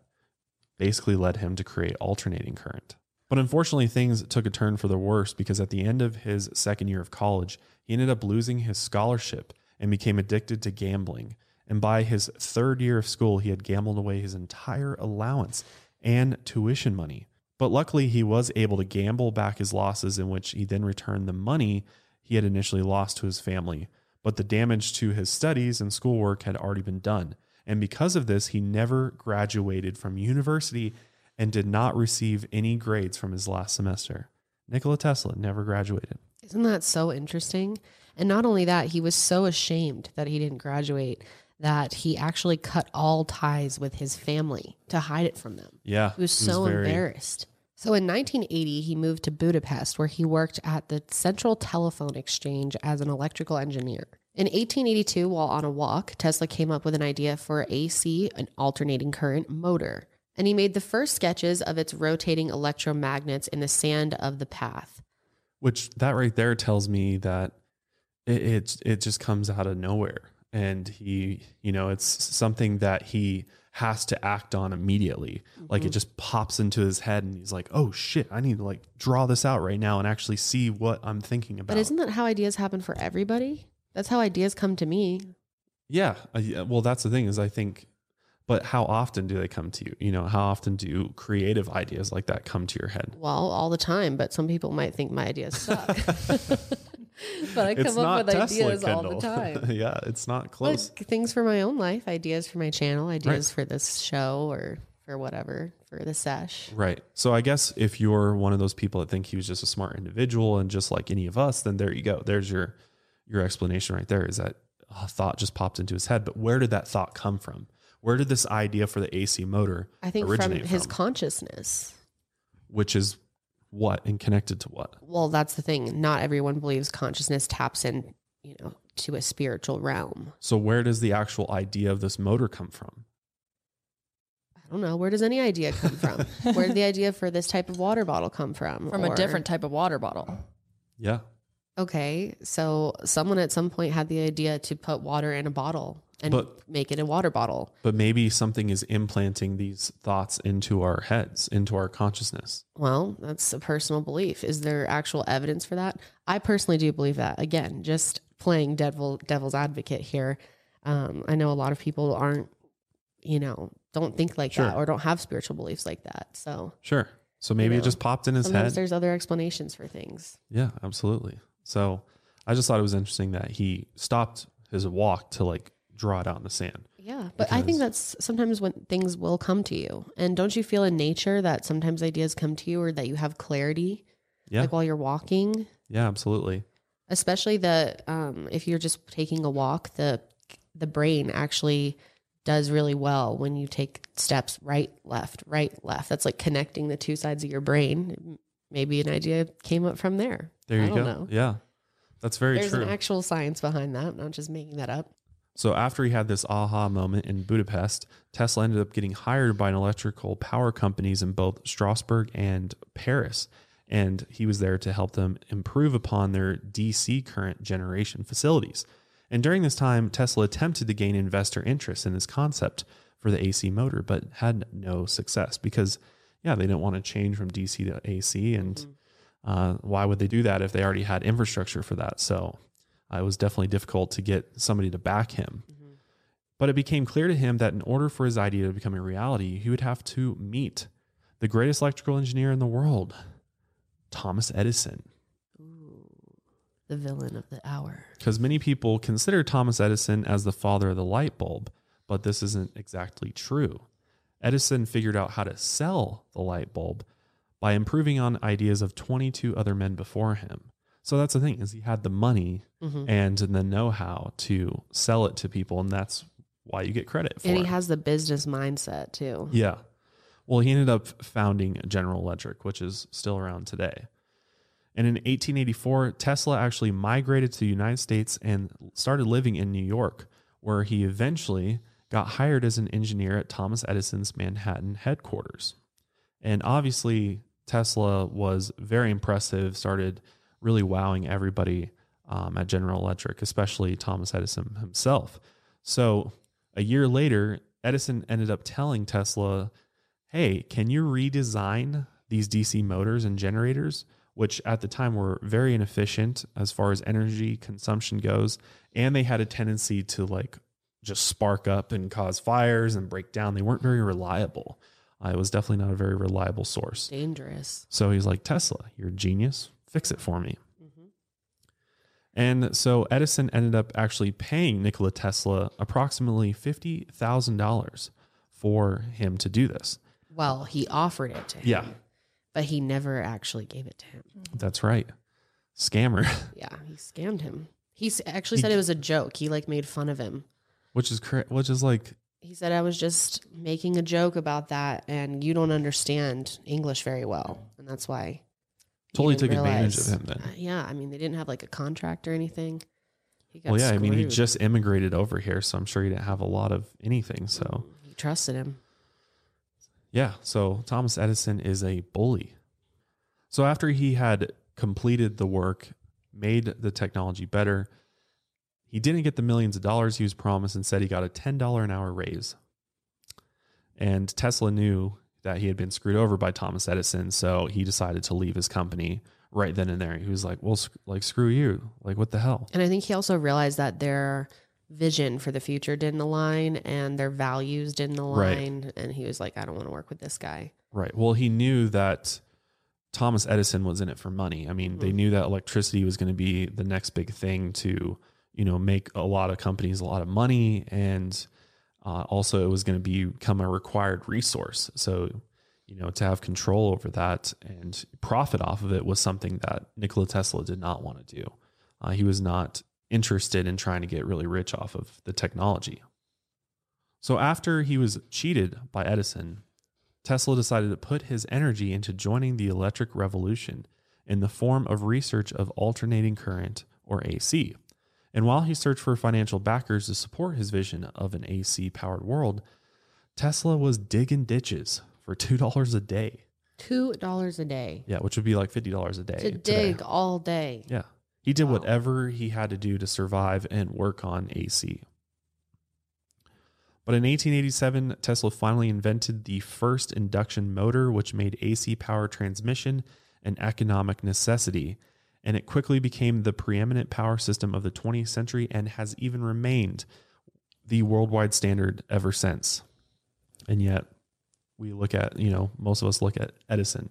basically led him to create alternating current. But unfortunately, things took a turn for the worse because at the end of his second year of college, he ended up losing his scholarship and became addicted to gambling. And by his third year of school, he had gambled away his entire allowance and tuition money. But luckily, he was able to gamble back his losses, in which he then returned the money he had initially lost to his family. But the damage to his studies and schoolwork had already been done. And because of this, he never graduated from university and did not receive any grades from his last semester. Nikola Tesla never graduated. Isn't that so interesting? And not only that, he was so ashamed that he didn't graduate that he actually cut all ties with his family to hide it from them. Yeah. He was so very- embarrassed. So in 1980, he moved to Budapest, where he worked at the Central Telephone Exchange as an electrical engineer. In 1882, while on a walk, Tesla came up with an idea for AC, an alternating current motor. And he made the first sketches of its rotating electromagnets in the sand of the path. Which that right there tells me that it, it it just comes out of nowhere, and he, you know, it's something that he has to act on immediately. Like Mm-hmm. it just pops into his head, and he's like, "Oh shit, I need to like draw this out right now and actually see what I'm thinking about." But isn't that how ideas happen for everybody? That's how ideas come to me. Yeah. Well, that's the thing is I think, but how often do they come to you? You know, how often do creative ideas like that come to your head? Well, all the time, but some people might think my ideas suck. but I come up with ideas all the time. yeah, it's not close. Like things for my own life, ideas for my channel, ideas for this show or for whatever, for the sesh. Right. So I guess if you're one of those people that think he was just a smart individual and just like any of us, then there you go. There's your your explanation right there. Is that a thought just popped into his head? But where did that thought come from? Where did this idea for the AC motor I think from his from? consciousness. Which is what and connected to what? Well, that's the thing. Not everyone believes consciousness taps in, you know, to a spiritual realm. So where does the actual idea of this motor come from? I don't know. Where does any idea come from? Where did the idea for this type of water bottle come from? from a different type of water bottle. Yeah. Okay, so someone at some point had the idea to put water in a bottle and But- make it a water bottle. But maybe something is implanting these thoughts into our heads, into our consciousness. Well, that's a personal belief. Is there actual evidence for that? I personally do believe that. Again, just playing devil devil's advocate here. Um, I know a lot of people aren't, you know, don't think like that or don't have spiritual beliefs like that. So Sure. So maybe know, it just popped in his head. there's other explanations for things. Yeah, absolutely. So I just thought it was interesting that he stopped his walk to like draw it out in the sand. Yeah, but I think that's sometimes when things will come to you. And don't you feel in nature that sometimes ideas come to you or that you have clarity Yeah. like while you're walking? Yeah, absolutely. Especially the um if you're just taking a walk, the the brain actually does really well when you take steps right, left, right, left. That's like connecting the two sides of your brain. Maybe an idea came up from there. There I you go. know. Yeah. That's very There's true. an actual science behind that. I'm not just making that up. So after he had this aha moment in Budapest, Tesla ended up getting hired by an electrical power companies in both Strasbourg and Paris. And he was there to help them improve upon their DC current generation facilities. And during this time, Tesla attempted to gain investor interest in his concept for the AC motor, but had no success because, yeah, they didn't want to change from DC to AC. And mm-hmm. Uh, why would they do that if they already had infrastructure for that? So uh, it was definitely difficult to get somebody to back him. But it became clear to him that in order for his idea to become a reality, he would have to meet the greatest electrical engineer in the world, Thomas Edison. The villain of the hour. Because many people consider Thomas Edison as the father of the light bulb, but this isn't exactly true. Edison figured out how to sell the light bulb by improving on ideas of 22 other men before him. So that's the thing is he had the money Mm-hmm. and the know-how to sell it to people and that's why you get credit for And he it. has the business mindset too. Yeah. Well, he ended up founding General Electric, which is still around today. And in 1884, Tesla actually migrated to the United States and started living in New York, where he eventually got hired as an engineer at Thomas Edison's Manhattan headquarters. And obviously, Tesla was very impressive, started really wowing everybody um, at General Electric, especially Thomas Edison himself. So a year later, Edison ended up telling Tesla, hey, can you redesign these DC motors and generators, which at the time were very inefficient as far as energy consumption goes, and they had a tendency to like just spark up and cause fires and break down. They weren't very reliable. Uh, it was definitely not a very reliable source. Dangerous. So he's like, Tesla, you're a genius. Fix it for me. And so Edison ended up actually paying Nikola Tesla approximately $50,000 for him to do this. Well, he offered it to him. Yeah, But he never actually gave it to him. that's right. Scammer, Yeah, he scammed him. He actually said it was a joke. He like made fun of him. which is cra- which is like He said I was just making a joke about that and you don't understand English very well. And that's why totally took advantage of him then. Uh, yeah, I mean they didn't have like a contract or anything. He got Well, yeah, I mean, he just immigrated over here, so I'm sure he didn't have a lot of anything. So, he trusted him. yeah, so Thomas Edison is a bully. So, after he had completed the work, made the technology better, he didn't get the millions of dollars he was promised and said he got a $10 an hour raise. And Tesla knew that he had been screwed over by Thomas Edison, so he decided to leave his company right then and there. He was like, "Well, sc- like screw you. Like what the hell?" And I think he also realized that their vision for the future didn't align and their values didn't Right. align. And he was like, I don't want to work with this guy. Right. Well, he knew that Thomas Edison was in it for money. I mean, they mm-hmm. knew that electricity was going to be the next big thing to, you know, make a lot of companies a lot of money, and uh, also it was going to be, become a required resource. So, you know, to have control over that and profit off of it was something that Nikola Tesla did not want to do. Uh, he was not interested in trying to get really rich off of the technology. So after he was cheated by Edison, Tesla decided to put his energy into joining the electric revolution in the form of research of alternating current or AC. And while he searched for financial backers to support his vision of an AC powered world, Tesla was digging ditches for $2 a day. Two dollars a day Yeah, which would be like $50 a day. to today. dig all day. Yeah. He did Wow. whatever he had to do to survive and work on AC. But in 1887, Tesla finally invented the first induction motor, which made AC power transmission an economic necessity. And it quickly became the preeminent power system of the 20th century and has even remained the worldwide standard ever since. And yet, we look at, you know, most of us look at Edison.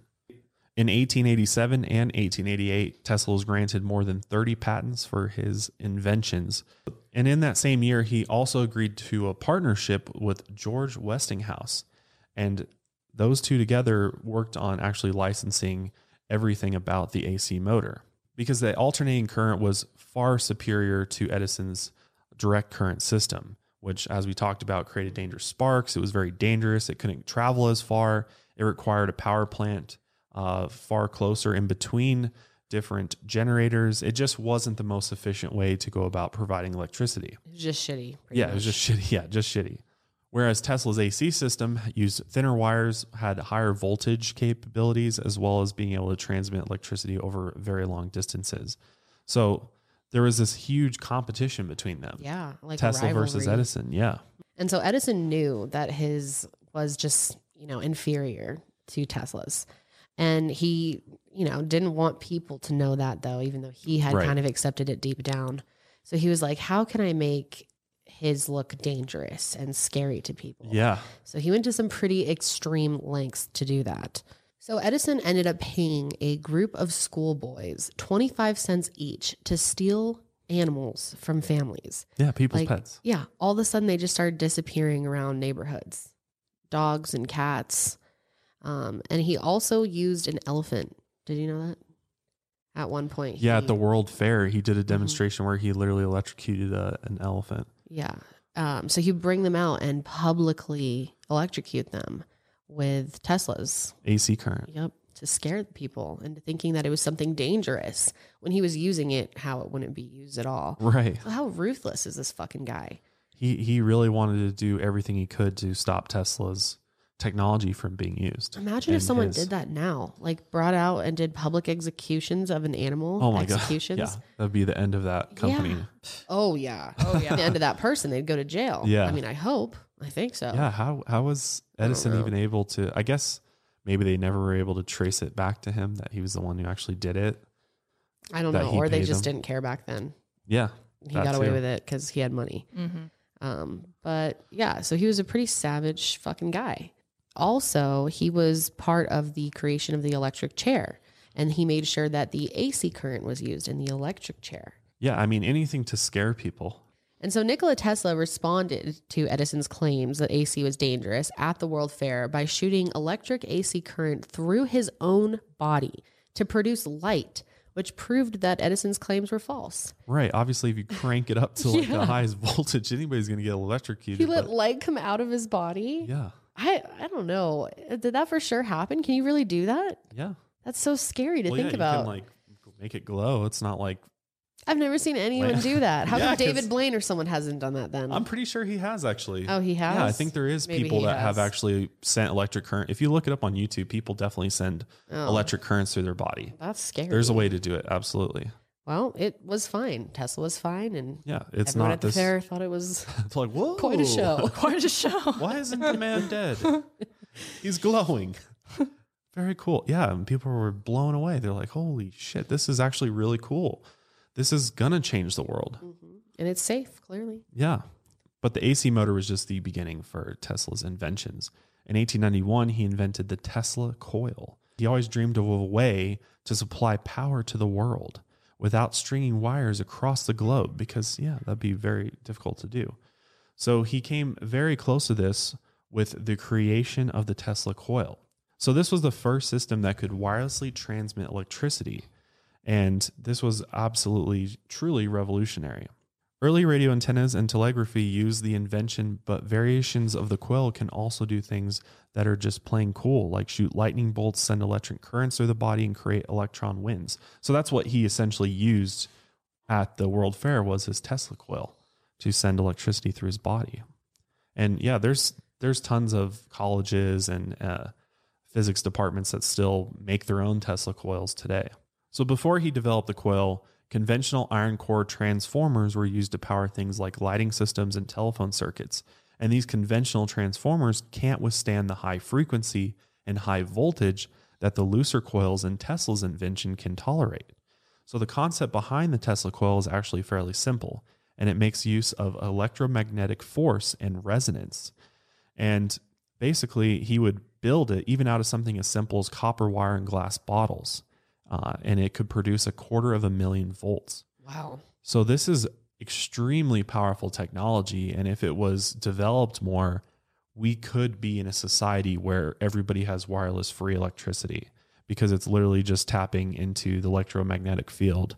In 1887 and 1888, Tesla was granted more than 30 patents for his inventions. And in that same year, he also agreed to a partnership with George Westinghouse. And those two together worked on actually licensing everything about the AC motor because the alternating current was far superior to Edison's direct current system, which, as we talked about, created dangerous sparks. It was very dangerous. It couldn't travel as far. It required a power plant uh, far closer in between different generators. It just wasn't the most efficient way to go about providing electricity. It was just shitty. Yeah, it was just shitty. Yeah, just shitty. Whereas Tesla's AC system used thinner wires, had higher voltage capabilities, as well as being able to transmit electricity over very long distances. So there was this huge competition between them. yeah, like Tesla versus. Edison. Yeah. And so Edison knew that his was just, you know, inferior to Tesla's. And he, you know, didn't want people to know that though, even though he had Right. kind of accepted it deep down. So he was like, how can I make his look dangerous and scary to people? Yeah. So he went to some pretty extreme lengths to do that. So Edison ended up paying a group of schoolboys 25 cents each to steal animals from families. Yeah. People's Like, pets. Yeah, all of a sudden they just started disappearing around neighborhoods. Dogs and cats. Um, and he also used an elephant. Did you know that? At one point. Yeah. he- At the World Fair, he Mm-hmm. did a demonstration where he literally electrocuted a, an elephant. Yeah. Um, so he'd bring them out and publicly electrocute them with Teslas. AC current. Yep. To scare the people into thinking that it was something dangerous when he was using it, how it wouldn't be used at all. Right. How ruthless is this fucking guy? He he really wanted to do everything he could to stop Tesla's technology from being used. Imagine if someone his- did that now, like brought out and did public executions of an animal. Oh my executions. god! Yeah, that'd be the end of that company. Yeah. Oh yeah. Oh yeah. the end of that person, they'd go to jail. Yeah. I mean, I hope. I think so. Yeah. How how was Edison even able to? I guess maybe they never were able to trace it back to him that he was the one who actually did it. I don't know, or they just them. didn't care back then. Yeah. He got away too. with it because he had money. Mm-hmm. Um, but yeah, so he was a pretty savage fucking guy. Also, he was part of the creation of the electric chair, and he made sure that the AC current was used in the electric chair. Yeah. I mean, anything to scare people. And so Nikola Tesla responded to Edison's claims that AC was dangerous at the World Fair by shooting electric AC current through his own body to produce light, which proved that Edison's claims were false. Right. Obviously, if you crank it up to like Yeah. the highest voltage, anybody's going to get electrocuted. He let light come out of his body. yeah. I I don't know. Uh, did that for sure happen? Can you really do that? Yeah. That's so scary to Well, think yeah, about. You can like make it glow. It's not like I've never seen anyone do that. How Yeah, come David Blaine or someone hasn't done that then? I'm pretty sure he has actually. oh, he has. Yeah, I think there is Maybe people that have actually sent electric current. If you look it up on YouTube, people definitely send Oh, electric currents through their body. That's scary. There's a way to do it. Absolutely. Well, it was fine. Tesla was fine, and Yeah, it's everyone not at the this. fair thought it was It's like whoa, quite a show. Quite a show. Why isn't the man dead? He's glowing. Very cool. Yeah, and people were blown away. They're like, "Holy shit, this is actually really cool. This is gonna change the world." Mm-hmm. and it's safe. Clearly, Yeah. But the AC motor was just the beginning for Tesla's inventions. In 1891, he invented the Tesla coil. He always dreamed of a way to supply power to the world without stringing wires across the globe because, yeah, that'd be very difficult to do. So he came very close to this with the creation of the Tesla coil. So this was the first system that could wirelessly transmit electricity. And this was absolutely, truly revolutionary. Early radio antennas and telegraphy use the invention, but variations of the coil can also do things that are just plain cool, like shoot lightning bolts, send electric currents through the body, and create electron winds. So that's what he essentially used at the World Fair was his Tesla coil to send electricity through his body. And yeah, there's there's tons of colleges and uh, physics departments that still make their own Tesla coils today. So before he developed the coil, conventional iron core transformers were used to power things like lighting systems and telephone circuits. And these conventional transformers can't withstand the high frequency and high voltage that the looser coils in Tesla's invention can tolerate. So the concept behind the Tesla coil is actually fairly simple, and it makes use of electromagnetic force and resonance. And basically, he would build it even out of something as simple as copper wire and glass bottles, uh, and it could produce a quarter of a million volts. wow. So this is extremely powerful technology, and if it was developed more, we could be in a society where everybody has wireless free electricity because it's literally just tapping into the electromagnetic field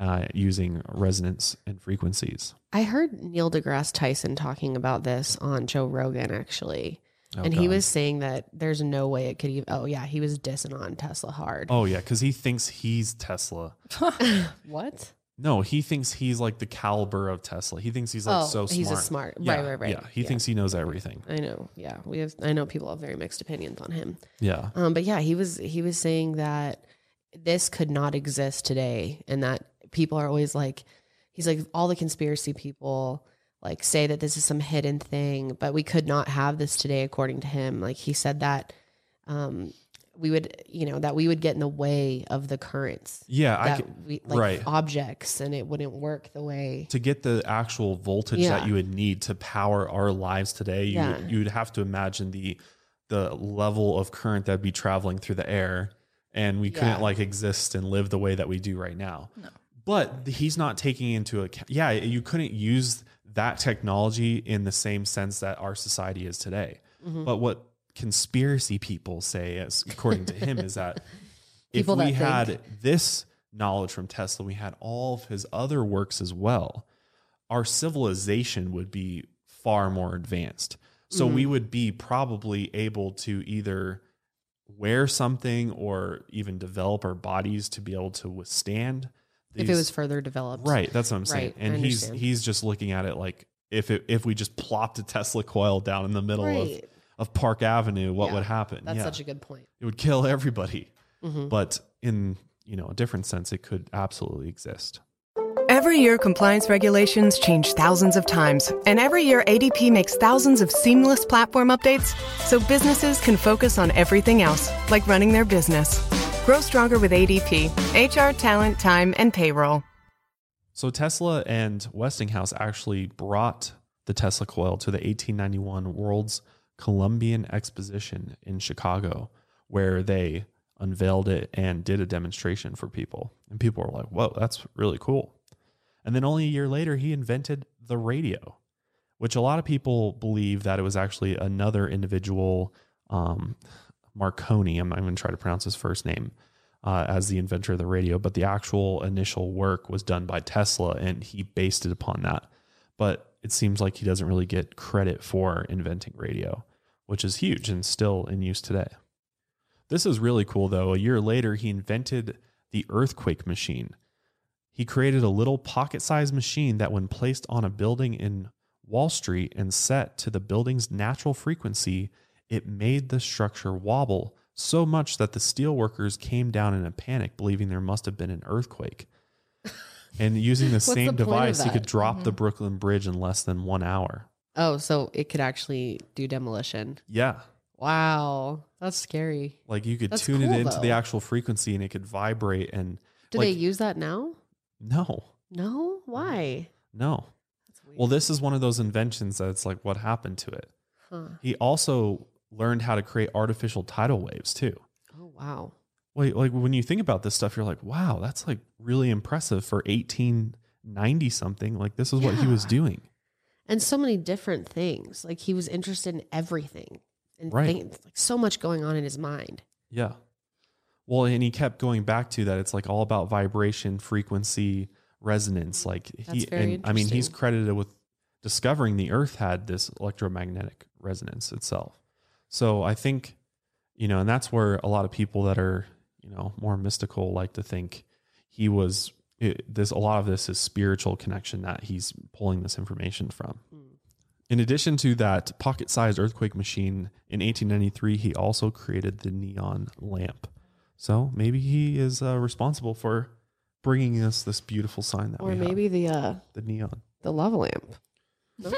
uh, using resonance and frequencies. I heard Neil deGrasse Tyson talking about this on Joe Rogan actually. Oh, and he was saying that there's no way it could even. Oh, yeah. He was dissing on Tesla hard. Oh yeah, because he thinks he's Tesla. What? No, he thinks he's like the caliber of Tesla. He thinks he's like oh, so smart. he's a smart. Yeah, Right, right, right. Yeah, he thinks he knows everything. I know. Yeah. We have, I know people have very mixed opinions on him. Yeah. Um, but yeah, he was he was saying that this could not exist today, and that people are always like, he's like all the conspiracy people like say that this is some hidden thing, but we could not have this today, according to him. Like he said that um, we would, you know, that we would get in the way of the currents. Yeah, I can, we like right. objects, and it wouldn't work the way. to get the actual voltage Yeah. that you would need to power our lives today, you Yeah. would, you would have to imagine the the level of current that'd be traveling through the air, and we couldn't like exist and live the way that we do right now. No. But he's not taking into account. Yeah, you couldn't use that technology in the same sense that our society is today. Mm-hmm. But what conspiracy people say, as according to him, is that if we had this knowledge from Tesla, we had all of his other works as well, our civilization would be far more advanced. So we Mm-hmm. would be probably able to either wear something or even develop our bodies to be able to withstand. If it was further developed, right, that's what I'm saying. Right, I and he's understand. he's just looking at it like if it if we just plopped a Tesla coil down in the middle Right. of of Park Avenue, what Yeah, would happen? That's yeah, such a good point. it would kill everybody. Mhm. But in you know a different sense, it could absolutely exist. Every year, compliance regulations change thousands of times, and every year, ADP makes thousands of seamless platform updates so businesses can focus on everything else, like running their business. Grow stronger with ADP HR, talent, time, and payroll. So Tesla and Westinghouse actually brought the Tesla coil to the 1891 World's Columbian Exposition in Chicago, where they unveiled it and did a demonstration for people. And people were like, whoa, that's really cool. And then only a year later, he invented the radio, which a lot of people believe that it was actually another individual, um, Marconi. I'm not even trying to pronounce his first name. Uh, as the inventor of the radio, but the actual initial work was done by Tesla and he based it upon that. But it seems like he doesn't really get credit for inventing radio, which is huge and still in use today. This is really cool though. A year later, he invented the earthquake machine. He created a little pocket sized machine that, when placed on a building in Wall Street and set to the building's natural frequency, it made the structure wobble so much that the steel workers came down in a panic, believing there must have been an earthquake. And using the same the device, he could drop the mm-hmm. Brooklyn Bridge in less than one hour. Oh, so it could actually do demolition. Yeah. Wow, that's scary. Like you could That's tune it cool, into the actual frequency and it could vibrate and Do like, they use that now? no, No, why? no. Well, this is one of those inventions that's like what happened to it. Huh. He also learned how to create artificial tidal waves too. Oh wow. Wait, like when you think about this stuff, you're like, wow, that's like really impressive for 1890 something. Like this is what he was doing. And so many different things. Like he was interested in everything, and Right. think- like so much going on in his mind. Yeah. Well, and he kept going back to that. It's like all about vibration, frequency, resonance. Like he, That's very and I mean, he's credited with discovering the Earth had this electromagnetic resonance itself. So I think, you know, and that's where a lot of people that are, you know, more mystical like to think he was. It, this a lot of this is spiritual connection that he's pulling this information from. In addition to that pocket-sized earthquake machine in 1893, he also created the neon lamp. So maybe he is uh, responsible for bringing us this beautiful sign that Or we have, maybe the uh the neon. the lava lamp.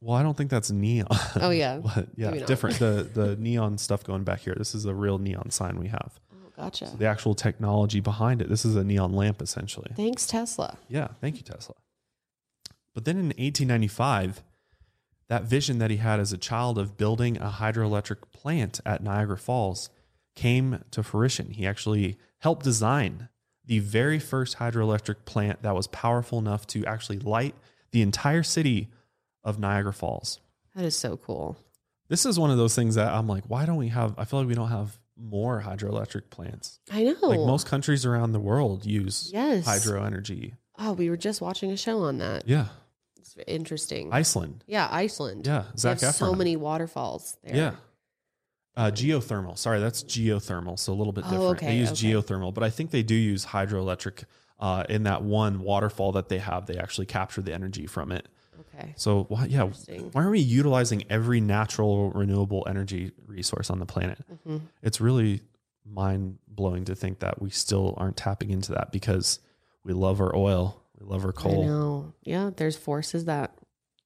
Well, I don't think that's neon. Oh yeah. but yeah, Maybe not. different. The the neon stuff going back here. This is a real neon sign we have. Oh, gotcha. The actual technology behind it. This is a neon lamp essentially. Thanks, Tesla. Yeah, thank you, Tesla. But then in 1895, that vision that he had as a child of building a hydroelectric plant at Niagara Falls came to fruition. He actually helped design the very first hydroelectric plant that was powerful enough to actually light the entire city of Niagara Falls. That is so cool. This is one of those things that I'm like, why don't we have? I feel like we don't have more hydroelectric plants. I know. Like most countries around the world use Yes. hydro energy. Oh, we were just watching a show on that. Yeah. It's interesting. Iceland. yeah, Iceland. Yeah, Zach have so many waterfalls there. Yeah. Uh, geothermal. Sorry, that's geothermal. So a little bit Oh, different. okay, they use okay. geothermal, but I think they do use hydroelectric uh, in that one waterfall that they have. They actually capture the energy from it. Okay. So why, yeah, why aren't we utilizing every natural renewable energy resource on the planet? Mm-hmm. It's really mind blowing to think that we still aren't tapping into that because we love our oil, we love our coal. I know. Yeah, there's forces that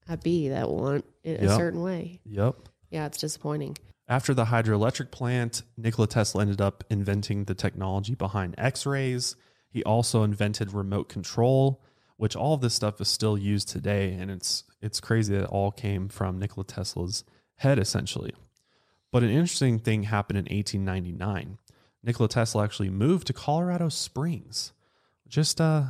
at be that want it a certain way. Yep. Yeah, it's disappointing. After the hydroelectric plant, Nikola Tesla ended up inventing the technology behind X rays. He also invented remote control, which all of this stuff is still used today. And it's, it's crazy that it all came from Nikola Tesla's head, essentially. But an interesting thing happened in 1899. Nikola Tesla actually moved to Colorado Springs, just uh,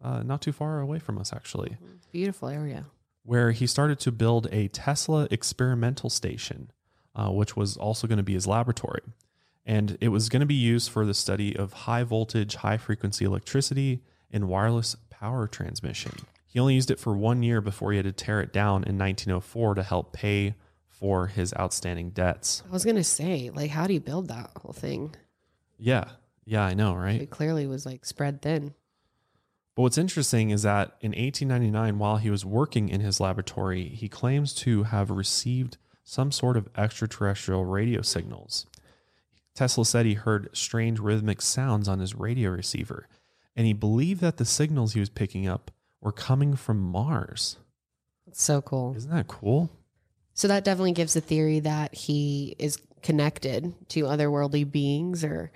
uh, not too far away from us, actually Beautiful area. where he started to build a Tesla experimental station, uh, which was also going to be his laboratory. And it was going to be used for the study of high voltage, high frequency electricity and wireless power transmission. He only used it for one year before he had to tear it down in 1904 to help pay for his outstanding debts. I was gonna say, like, how do you build that whole thing? Yeah. Yeah, I know, right? It clearly was like spread thin. But what's interesting is that in 1899, while he was working in his laboratory, he claims to have received some sort of extraterrestrial radio signals. Tesla said he heard strange rhythmic sounds on his radio receiver, and he believed that the signals he was picking up were coming from Mars. That's so cool. Isn't that cool? So that definitely gives the theory that he is connected to otherworldly beings or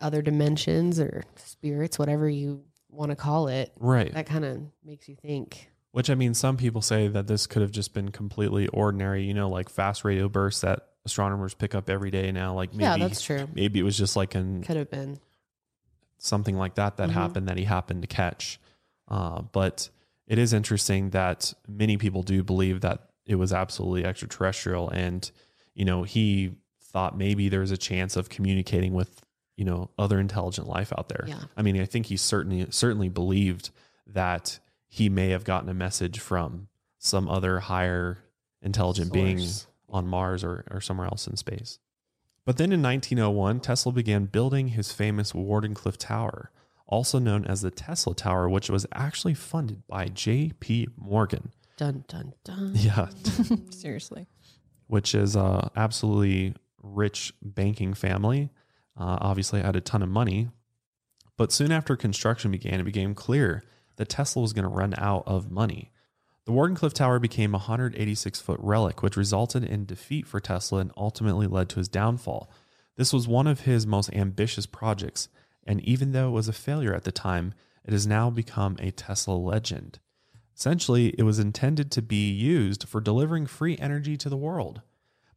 other dimensions or spirits, whatever you want to call it. Right. That kind of makes you think. Which I mean, some people say that this could have just been completely ordinary, you know, like fast radio bursts that astronomers pick up every day now. Like maybe, yeah, that's true. maybe it was just like an Could have been. Something like that that Mhm. happened that he happened to catch. Uh, but it is interesting that many people do believe that it was absolutely extraterrestrial, and you know he thought maybe there was a chance of communicating with you know other intelligent life out there. Yeah. I mean, I think he certainly certainly believed that he may have gotten a message from some other higher intelligent being on Mars or, or somewhere else in space. But then in 1901, Tesla began building his famous Wardenclyffe Tower, also known as the Tesla Tower, which was actually funded by J.P. Morgan. Dun dun dun. Yeah, Seriously. which is a absolutely rich banking family. Uh, obviously, had a ton of money. But soon after construction began, it became clear that Tesla was going to run out of money. The Wardenclyffe Tower became a 186 foot relic, which resulted in defeat for Tesla and ultimately led to his downfall. This was one of his most ambitious projects, and even though it was a failure at the time, it has now become a Tesla legend. Essentially, it was intended to be used for delivering free energy to the world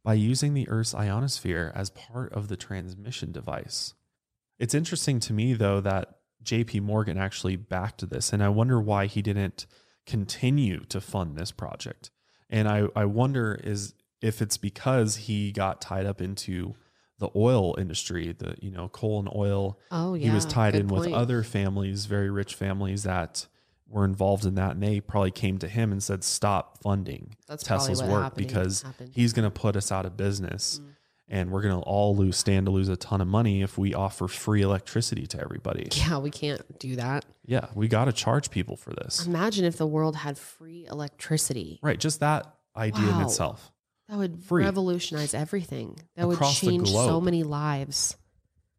by using the Earth's ionosphere as part of the transmission device. It's interesting to me, though, that JP Morgan actually backed this, and I wonder why he didn't continue to fund this project. And I, I wonder is if it's because he got tied up into the oil industry, the you know coal and oil. Oh yeah. he was tied good in with other families, very rich families that were involved in that, and they probably came to him and said, "Stop funding That's Tesla's work happened- because happened. he's going to put us out of business." Mm. And we're going to all lose, stand to lose a ton of money if we offer free electricity to everybody. Yeah, we can't do that. Yeah, we got to charge people for this. Imagine if the world had free electricity. Right, just that idea in itself. That would Free. revolutionize everything. That would Across the change so many lives.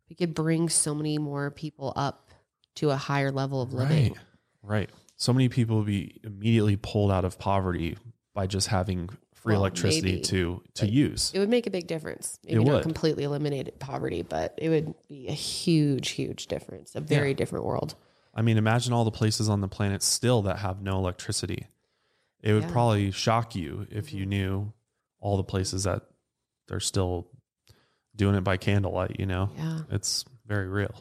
We could bring so many more people up to a higher level of living. Right. Right. So many people would be immediately pulled out of poverty by just having free Well, electricity maybe, to to use. It would make a big difference. It Maybe not would. completely eliminate poverty, but it would be a huge, huge difference. A very Yeah. different world. I mean, imagine all the places on the planet still that have no electricity. It would Yeah. probably shock you if Mm-hmm. you knew all the places that they're still doing it by candlelight, you know? Yeah. It's very real.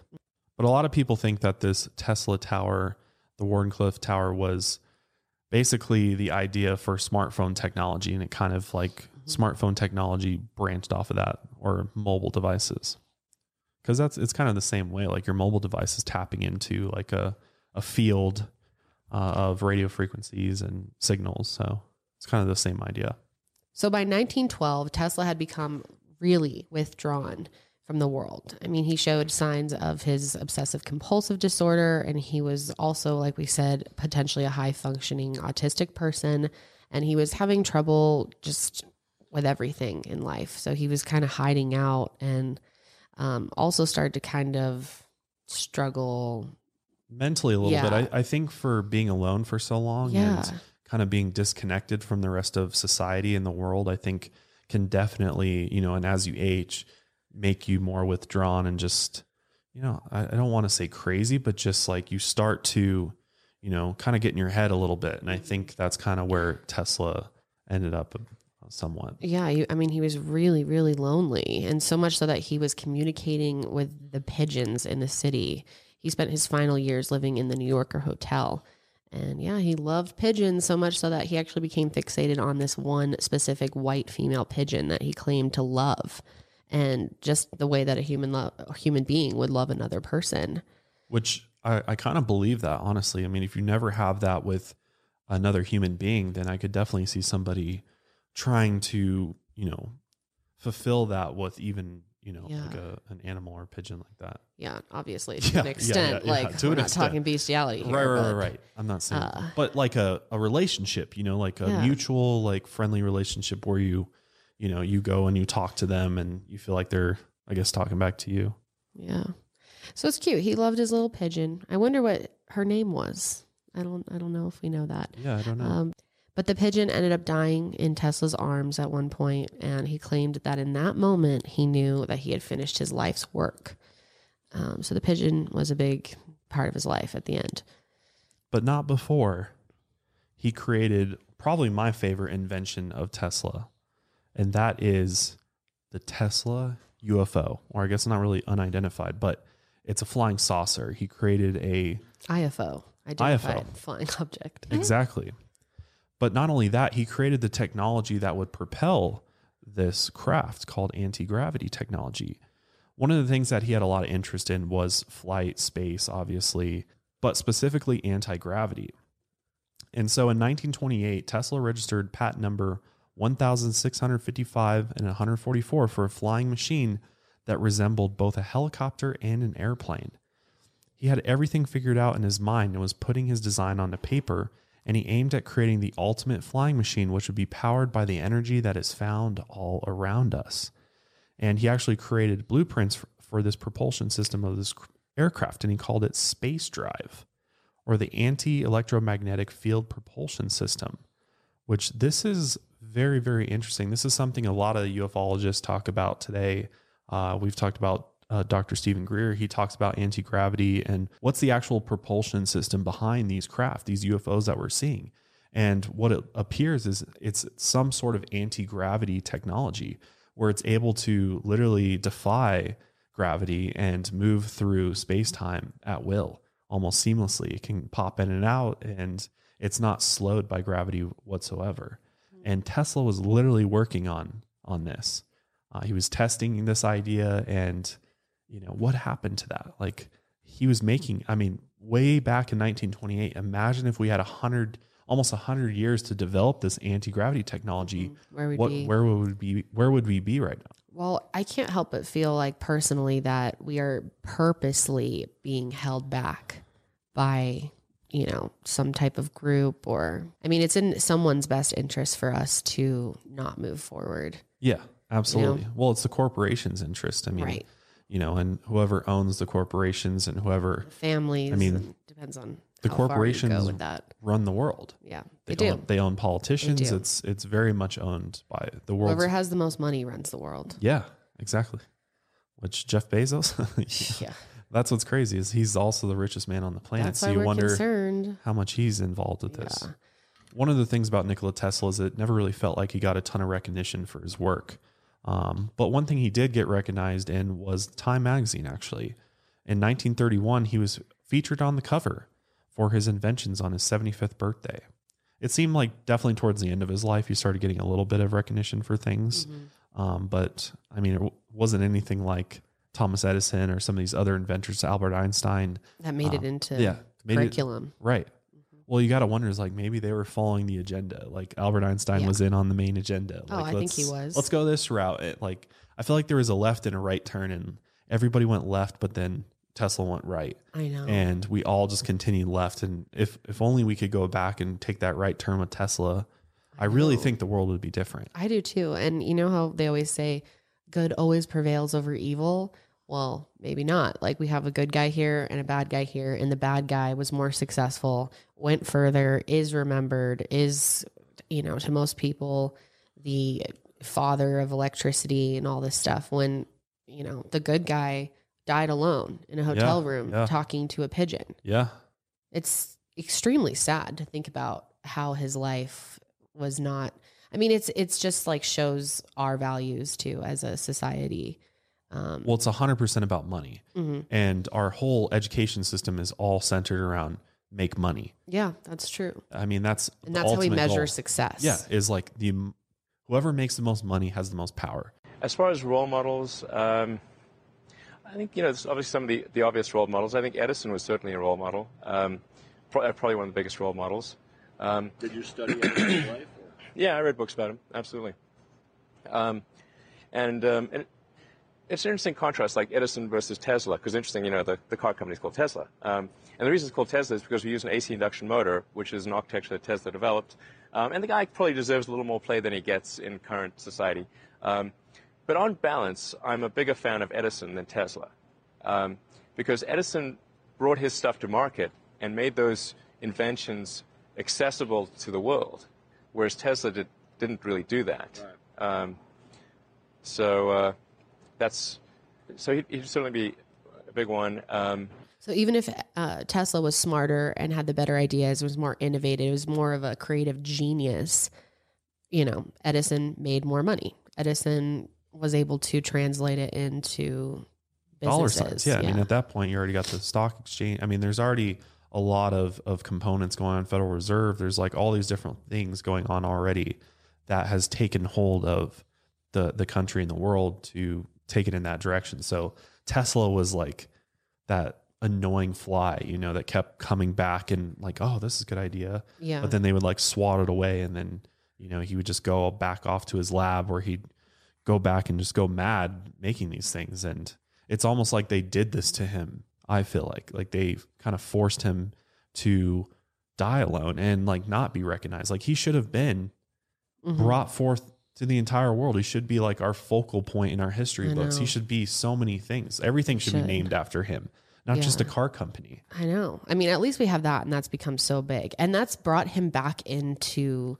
But a lot of people think that this Tesla tower, the Wardenclyffe Tower, was basically the idea for smartphone technology. And it kind of like smartphone technology branched off of that or mobile devices. Because that's it's kind of the same way. Like your mobile device is tapping into like a, a field uh, of radio frequencies and signals. So it's kind of the same idea. So by 1912, Tesla had become really withdrawn from the world. I mean, he showed signs of his obsessive compulsive disorder, and he was also, like we said, potentially a high functioning autistic person. And he was having trouble just with everything in life. So he was kind of hiding out and um, also started to kind of struggle. Mentally, a little Yeah. bit. I, I think for being alone for so long Yeah. and kind of being disconnected from the rest of society and the world, I think can definitely, you know, and as you age, make you more withdrawn and just, you know, I, I don't want to say crazy, but just like you start to, you know, kind of get in your head a little bit. And I think that's kind of where Tesla ended up uh, somewhat. Yeah, you, I mean, he was really, really lonely, and so much so that he was communicating with the pigeons in the city. He spent his final years living in the New Yorker hotel, and yeah, he loved pigeons so much so that he actually became fixated on this one specific white female pigeon that he claimed to love, and just the way that a human lo- a human being would love another person. which I, I kind of believe that honestly. I mean, if you never have that with another human being, then I could definitely see somebody trying to, you know, fulfill that with even, you know, like a, an animal or a pigeon like that. Yeah, obviously to Yeah, an extent. yeah, yeah, like to we're not extent. talking bestiality here, right, right, but- right, right. I'm not saying, uh, but like a, a relationship, you know, like a Yeah. mutual, like friendly relationship where you, you know, you go and you talk to them and you feel like they're, I guess, talking back to you. Yeah. So it's cute. He loved his little pigeon. I wonder what her name was. I don't I don't know if we know that. Yeah, I don't know. Um, but the pigeon ended up dying in Tesla's arms at one point, and he claimed that in that moment he knew that he had finished his life's work. Um, so the pigeon was a big part of his life at the end. but not before he created probably my favorite invention of Tesla, and that is the Tesla UFO, or I guess not really unidentified, but it's a flying saucer. He created a IFO, identified IFO. flying object. exactly. But not only that, he created the technology that would propel this craft called anti gravity technology. One of the things that he had a lot of interest in was flight, space, obviously, but specifically anti gravity. And so in 1928, Tesla registered patent number 1655 and 144 for a flying machine that resembled both a helicopter and an airplane. He had everything figured out in his mind and was putting his design onto paper, and he aimed at creating the ultimate flying machine, which would be powered by the energy that is found all around us. And he actually created blueprints for, this propulsion system of this cr- aircraft, and he called it Space Drive, or the Anti Electromagnetic Field Propulsion System, which this is very, very interesting. This is something a lot of ufologists talk about today. Uh, we've talked about uh, Dr. Steven Greer. He talks about anti gravity and what's the actual propulsion system behind these craft, these UFOs that we're seeing. And what it appears is it's some sort of anti gravity technology where it's able to literally defy gravity and move through space time at will almost seamlessly. It can pop in and out and it's not slowed by gravity whatsoever. And Tesla was literally working on on this. Uh, he was testing this idea and you know what happened to that like he was making i mean way back in 1928 imagine if we had a hundred almost a hundred years to develop this anti-gravity technology Where would what be? where would we be where would we be right now Well, I can't help but feel like personally that we are purposely being held back by, you know, some type of group or I mean, it's in someone's best interest for us to not move forward. yeah absolutely well it's the corporation's interest i mean Right. you know and whoever owns the corporations and whoever Families. I mean, depends on the you corporations go with that. run the world Yeah, they, they, do. own, they own politicians do. it's it's very much owned by the world Whoever has the most money runs the world. Yeah, exactly. Which Jeff Bezos, Yeah, that's what's crazy is he's also the richest man on the planet. that's so you wonder concerned. how much he's involved with this. Yeah. One of the things about Nikola Tesla is it never really felt like he got a ton of recognition for his work. Um, but one thing he did get recognized in was Time magazine. Actually, in 1931, he was featured on the cover for his inventions on his 75th birthday. It seemed like definitely towards the end of his life, he started getting a little bit of recognition for things. Mm-hmm. Um, but I mean, it w- wasn't anything like Thomas Edison or some of these other inventors, Albert Einstein. That made it Um, into yeah, made it- curriculum. right. Well, you got to wonder is like maybe they were following the agenda. Like Albert Einstein Yeah. was in on the main agenda. Oh, Like, I think he was. Let's go this route. It, like I feel like there was a left and a right turn, and everybody went left, but then Tesla went right, I know. and we all just continued left. And if if only we could go back and take that right turn with Tesla, I really think the world would be different. I do too. And you know how they always say good always prevails over evil? Well, maybe not. Like we have a good guy here and a bad guy here, and the bad guy was more successful, went further, is remembered, is, you know, to most people, the father of electricity and all this stuff. When, you know, the good guy died alone in a hotel room yeah. talking to a pigeon. Yeah, It's extremely sad to think about how his life was not I mean it's it's just like shows our values too as a society. Um well, it's hundred percent about money, mhm. and our whole education system is all centered around make money. yeah, that's true. I mean, that's And that's how we measure goal. success. Yeah, is like the whoever makes the most money has the most power. As far as role models, um, I think you know obviously some of the, the obvious role models. I think Edison was certainly a role model, um, probably one of the biggest role models. Um, Did you study Edison's life? Yeah, I read books about him, absolutely. Um, and, um, and it's an interesting contrast, like Edison versus Tesla, because interesting, you know, the, the car company is called Tesla. Um, and the reason it's called Tesla is because we use an AC induction motor, which is an architecture that Tesla developed. Um, and the guy probably deserves a little more play than he gets in current society. Um, but on balance, I'm a bigger fan of Edison than Tesla. Um, because Edison brought his stuff to market and made those inventions accessible to the world, whereas Tesla did, didn't really do that. Um, so uh, that's so he'd, he'd certainly be a big one. Um, So even if uh, Tesla was smarter and had the better ideas, was more innovative, was more of a creative genius, you know, Edison made more money. Edison was able to translate it into dollar businesses. signs. Yeah, I mean, at that point, you already got the stock exchange. I mean, there's already a lot of of components going on. Federal Reserve. There's like all these different things going on already that has taken hold of the the country and the world to take it in that direction. So Tesla was like that annoying fly, you know, that kept coming back and like, oh, this is a good idea. Yeah. But then they would like swat it away, and then you know he would just go back off to his lab where he'd go back and just go mad making these things and it's almost like they did this to him i feel like like they kind of forced him to die alone and like not be recognized. Like he should have been Mhm. brought forth to the entire world. He should be like our focal point in our history I books. He should be so many things. Everything should, should. be named after him not just a car company. I know. I mean, at least we have that, and that's become so big, and that's brought him back into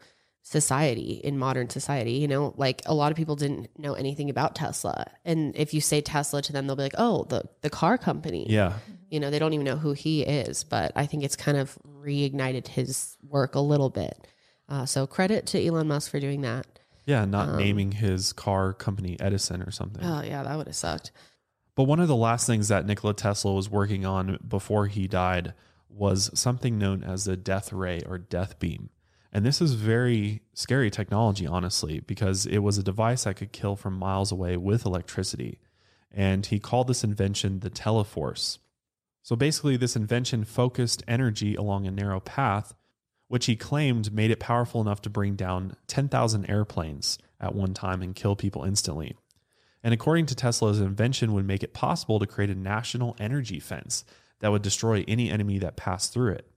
society in modern society. You know, like a lot of people didn't know anything about Tesla, and if you say Tesla to them, they'll be like, "Oh, the the car company." yeah You know, they don't even know who he is, but I think it's kind of reignited his work a little bit. Uh, so credit to Elon Musk for doing that. yeah not naming his car company edison or something Oh yeah, that would have sucked. But one of the last things that Nikola Tesla was working on before he died was something known as the death ray or death beam. And this is very scary technology, honestly, because it was a device that could kill from miles away with electricity. And he called this invention the teleforce. So basically, this invention focused energy along a narrow path, which he claimed made it powerful enough to bring down 10,000 airplanes at one time and kill people instantly. And according to Tesla, his invention would make it possible to create a national energy fence that would destroy any enemy that passed through it.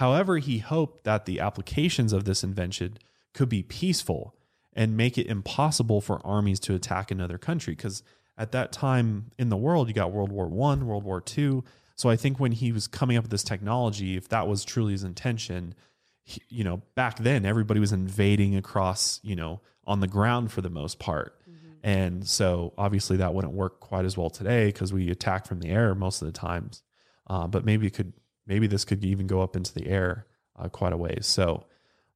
However, he hoped that the applications of this invention could be peaceful and make it impossible for armies to attack another country. Because at that time in the world, you got World War One, World War Two. So I think when he was coming up with this technology, if that was truly his intention, he- you know, back then everybody was invading across, you know, on the ground for the most part. And so obviously that wouldn't work quite as well today because we attack from the air most of the times. Uh, but maybe it could, maybe this could even go up into the air uh, quite a ways. So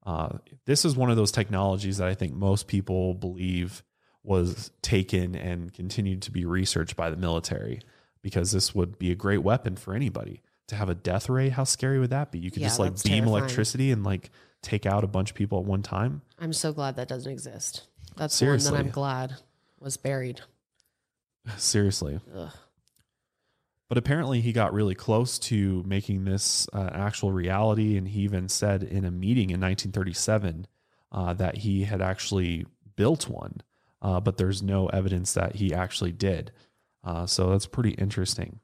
uh, this is one of those technologies that I think most people believe was taken and continued to be researched by the military because this would be a great weapon for anybody to have a death ray. How scary would that be? You could Yeah, just like beam terrifying. electricity and like take out a bunch of people at one time. I'm so glad that doesn't exist. That's Seriously. one that I'm glad was buried. Seriously. Ugh. But apparently, he got really close to making this uh, actual reality. And he even said in a meeting in 1937 uh, that he had actually built one, uh, but there's no evidence that he actually did. Uh, so that's pretty interesting.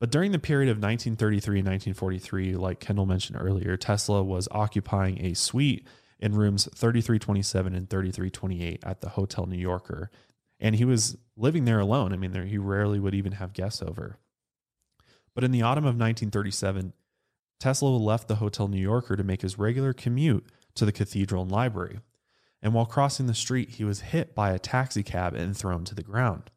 But during the period of 1933 and 1943, like Kendall mentioned earlier, Tesla was occupying a suite in rooms 3327 and 3328 at the Hotel New Yorker. And he was living there alone. I mean, there, he rarely would even have guests over. But in the autumn of 1937, Tesla left the Hotel New Yorker to make his regular commute to the cathedral and library. And while crossing the street, he was hit by a taxi cab and thrown to the ground.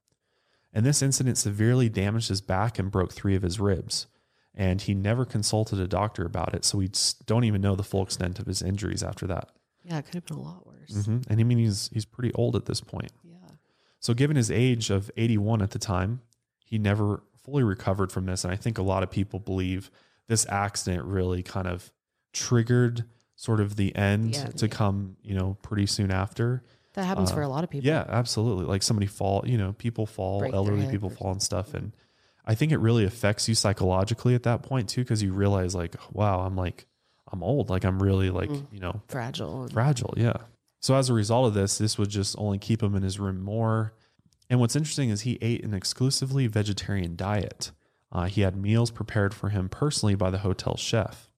And this incident severely damaged his back and broke three of his ribs. And he never consulted a doctor about it, so we don't even know the full extent of his injuries after that. Yeah, it could have been a lot worse. hmm And I mean, he's he's pretty old at this point. Yeah. So, given his age of 81 at the time, he never fully recovered from this. And I think a lot of people believe this accident really kind of triggered sort of the end Yeah. to come, you know, pretty soon after. That happens Uh, for a lot of people. Yeah, absolutely. Like somebody fall, you know, people fall, Break elderly people fall and stuff. And I think it really affects you psychologically at that point too, because you realize like, wow, I'm like, I'm old. Like I'm really like, Mm. you know, Fragile. fragile. Yeah. So as a result of this, this would just only keep him in his room more. And what's interesting is he ate an exclusively vegetarian diet. Uh, he had meals prepared for him personally by the hotel chef.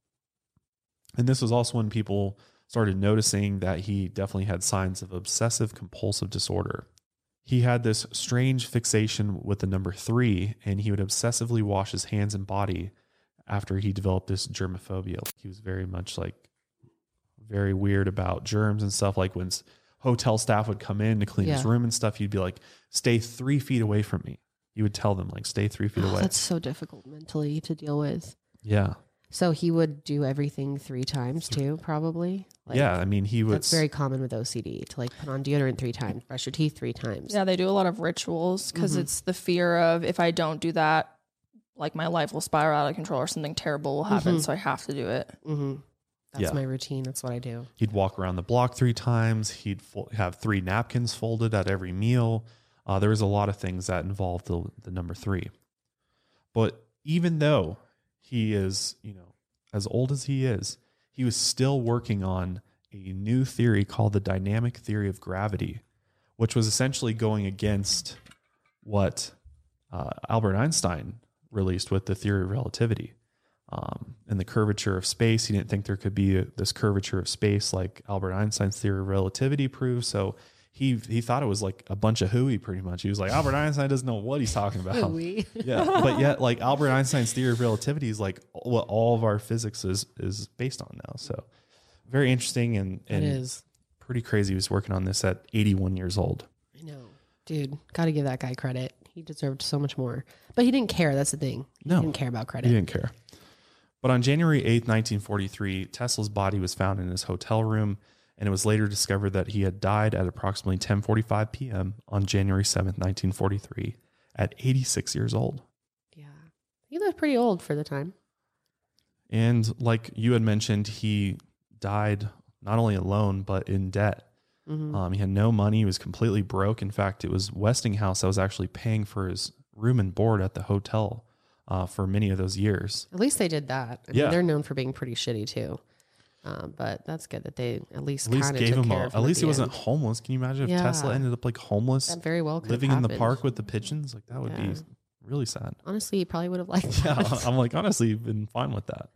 And this was also when people started noticing that he definitely had signs of obsessive compulsive disorder. He had this strange fixation with the number three, and he would obsessively wash his hands and body after he developed this germophobia. He was very much like very weird about germs and stuff. Like when hotel staff would come in to clean his room and stuff, you'd be like, "Stay three feet away from me." You would tell them like, "Stay three feet Oh, away." that's so difficult mentally to deal with. yeah, So he would do everything three times too, probably. Like, yeah. I mean, he was That's very common with OCD to like put on deodorant three times, brush your teeth three times. Yeah, they do a lot of rituals because Mhm. it's the fear of if I don't do that, like my life will spiral out of control or something terrible will happen. Mhm. So I have to do it. hmm That's Yeah. my routine. That's what I do. He'd walk around the block three times. He'd fo- have three napkins folded at every meal. Uh, there was a lot of things that involved the, the number three. But even though he is, you know, as old as he is, he was still working on a new theory called the dynamic theory of gravity, which was essentially going against what uh, Albert Einstein released with the theory of relativity um, and the curvature of space. He didn't think there could be a, this curvature of space like Albert Einstein's theory of relativity proved. So he he thought it was like a bunch of hooey, pretty much. He was like, Albert Einstein doesn't know what he's talking about. Hooey. yeah, but yet like Albert Einstein's theory of relativity is like what all of our physics is is based on now. So very interesting and It and is. pretty crazy. He was working on this at 81 years old. I know. Dude, got to give that guy credit. He deserved so much more. But he didn't care. That's the thing. He No. didn't care about credit. He didn't care. But on January 8th, 1943, Tesla's body was found in his hotel room, and it was later discovered that he had died at approximately 10:45 p.m. on January 7th, 1943, at 86 years old. Yeah. He looked pretty old for the time. And like you had mentioned, he died not only alone but in debt. Mhm. Um, he had no money; he was completely broke. In fact, it was Westinghouse that was actually paying for his room and board at the hotel uh, for many of those years. At least they did that. I Yeah. mean, they're known for being pretty shitty too. Um, but that's good that they at least at least gave him a, at least he wasn't end. homeless. Can you imagine if Tesla ended up like homeless, That very well living in the park with the pigeons? Like that would Yeah. be really sad. Honestly, he probably would have liked Yeah. I'm like honestly been fine with that.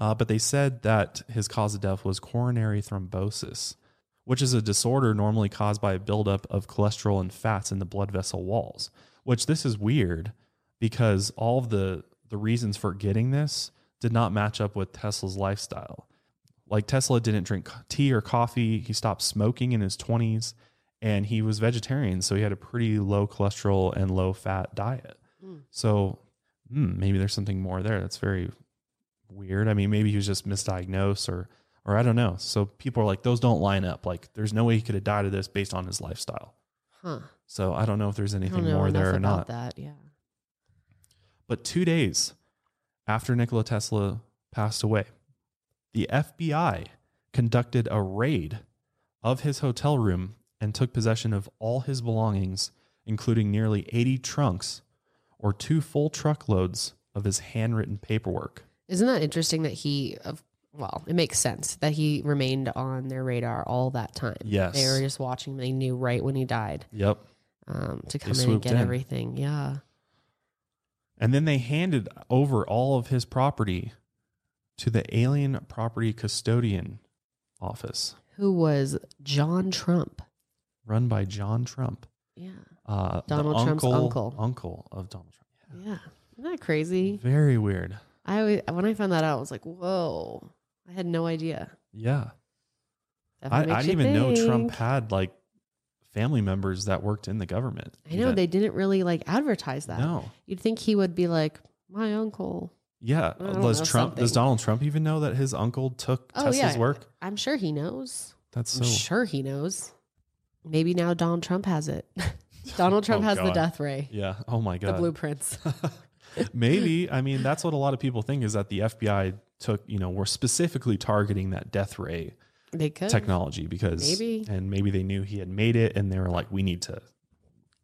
Uh, but they said that his cause of death was coronary thrombosis, which is a disorder normally caused by a buildup of cholesterol and fats in the blood vessel walls. Which this is weird because all of the the reasons for getting this did not match up with Tesla's lifestyle. Like Tesla didn't drink tea or coffee. He stopped smoking in his 20s and he was vegetarian, so he had a pretty low cholesterol and low fat diet. So hmm, maybe there's something more there. That's very weird. I mean, maybe he was just misdiagnosed or or I don't know. So people are like, those don't line up. Like there's no way he could have died of this based on his lifestyle. Huh. So I don't know if there's anything more there or not. that. Yeah. But two days after Nikola Tesla passed away, the FBI conducted a raid of his hotel room and took possession of all his belongings, including nearly 80 trunks or two full truckloads of his handwritten paperwork. Isn't that interesting that he of well, it makes sense that he remained on their radar all that time. Yes. They were just watching. They knew right when he died Yep. um, to come in and get in. everything. Yeah. And then they handed over all of his property to the Alien Property Custodian Office, Who was John Trump? run by John Trump. Yeah. Uh, Donald Trump's uncle. Uncle of Donald Trump. Yeah. Isn't that crazy? Very weird. I always, when I found that out, I was like, whoa. I had no idea. Yeah. I, I didn't even know Trump had like family members that worked in the government. I know even. they didn't really like advertise that. No. You'd think he would be like, my uncle. Yeah. Does know, Trump does. Donald Trump even know that his uncle took Oh, Tesla's yeah. work? I'm sure he knows. That's I'm sure he knows. Maybe now Donald Trump has it. Donald Trump Oh, has the death ray, Yeah. Oh my God. the blueprints. Maybe. I mean, that's what a lot of people think is that the FBI took, you know, were specifically targeting that death ray they could. technology because Maybe. and maybe they knew he had made it and they were like, we need to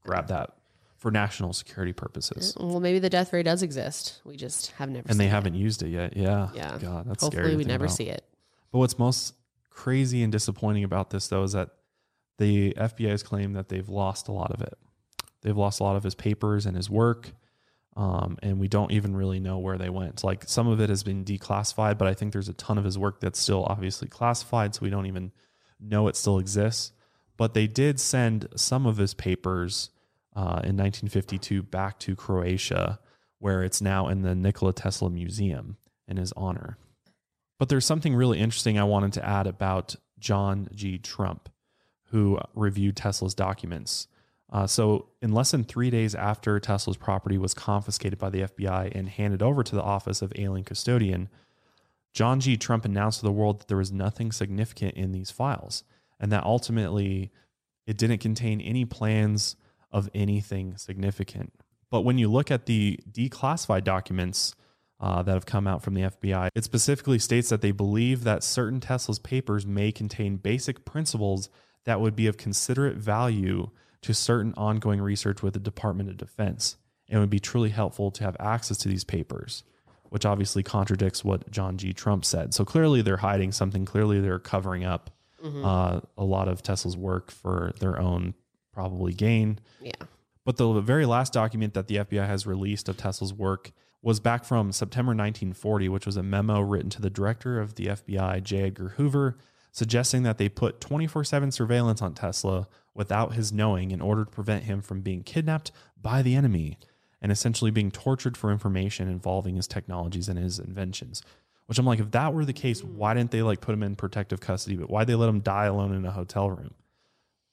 grab that for national security purposes. Mm, well, maybe the death ray does exist. We just have never And seen they it. haven't used it yet. Yeah. Yeah. God, that's Hopefully, scary. we never about. see it. But what's most crazy and disappointing about this, though, is that the FBI has claimed that they've lost a lot of it. They've lost a lot of his papers and his work, um, and we don't even really know where they went. Like some of it has been declassified, but I think there's a ton of his work that's still obviously classified, so we don't even know it still exists. But they did send some of his papers uh, in 1952 back to Croatia, where it's now in the Nikola Tesla Museum in his honor. But there's something really interesting I wanted to add about John G. Trump, who reviewed Tesla's documents. Uh, so, in less than three days after Tesla's property was confiscated by the FBI and handed over to the Office of Alien Custodian, John G. Trump announced to the world that there was nothing significant in these files and that ultimately it didn't contain any plans of anything significant. But when you look at the declassified documents uh, that have come out from the FBI, it specifically states that they believe that certain Tesla's papers may contain basic principles that would be of considerate value to certain ongoing research with the Department of Defense and would be truly helpful to have access to these papers, which obviously contradicts what John G. Trump said. So clearly they're hiding something. Clearly they're covering up uh, a lot of Tesla's work for their own probably gain. Yeah. But the very last document that the FBI has released of Tesla's work was back from September 1940, which was a memo written to the director of the FBI, J. Edgar Hoover, suggesting that they put 24 7 surveillance on Tesla without his knowing in order to prevent him from being kidnapped by the enemy and essentially being tortured for information involving his technologies and his inventions. Which I'm like, if that were the case, hmm. why didn't they like put him in protective custody? But why they let him die alone in a hotel room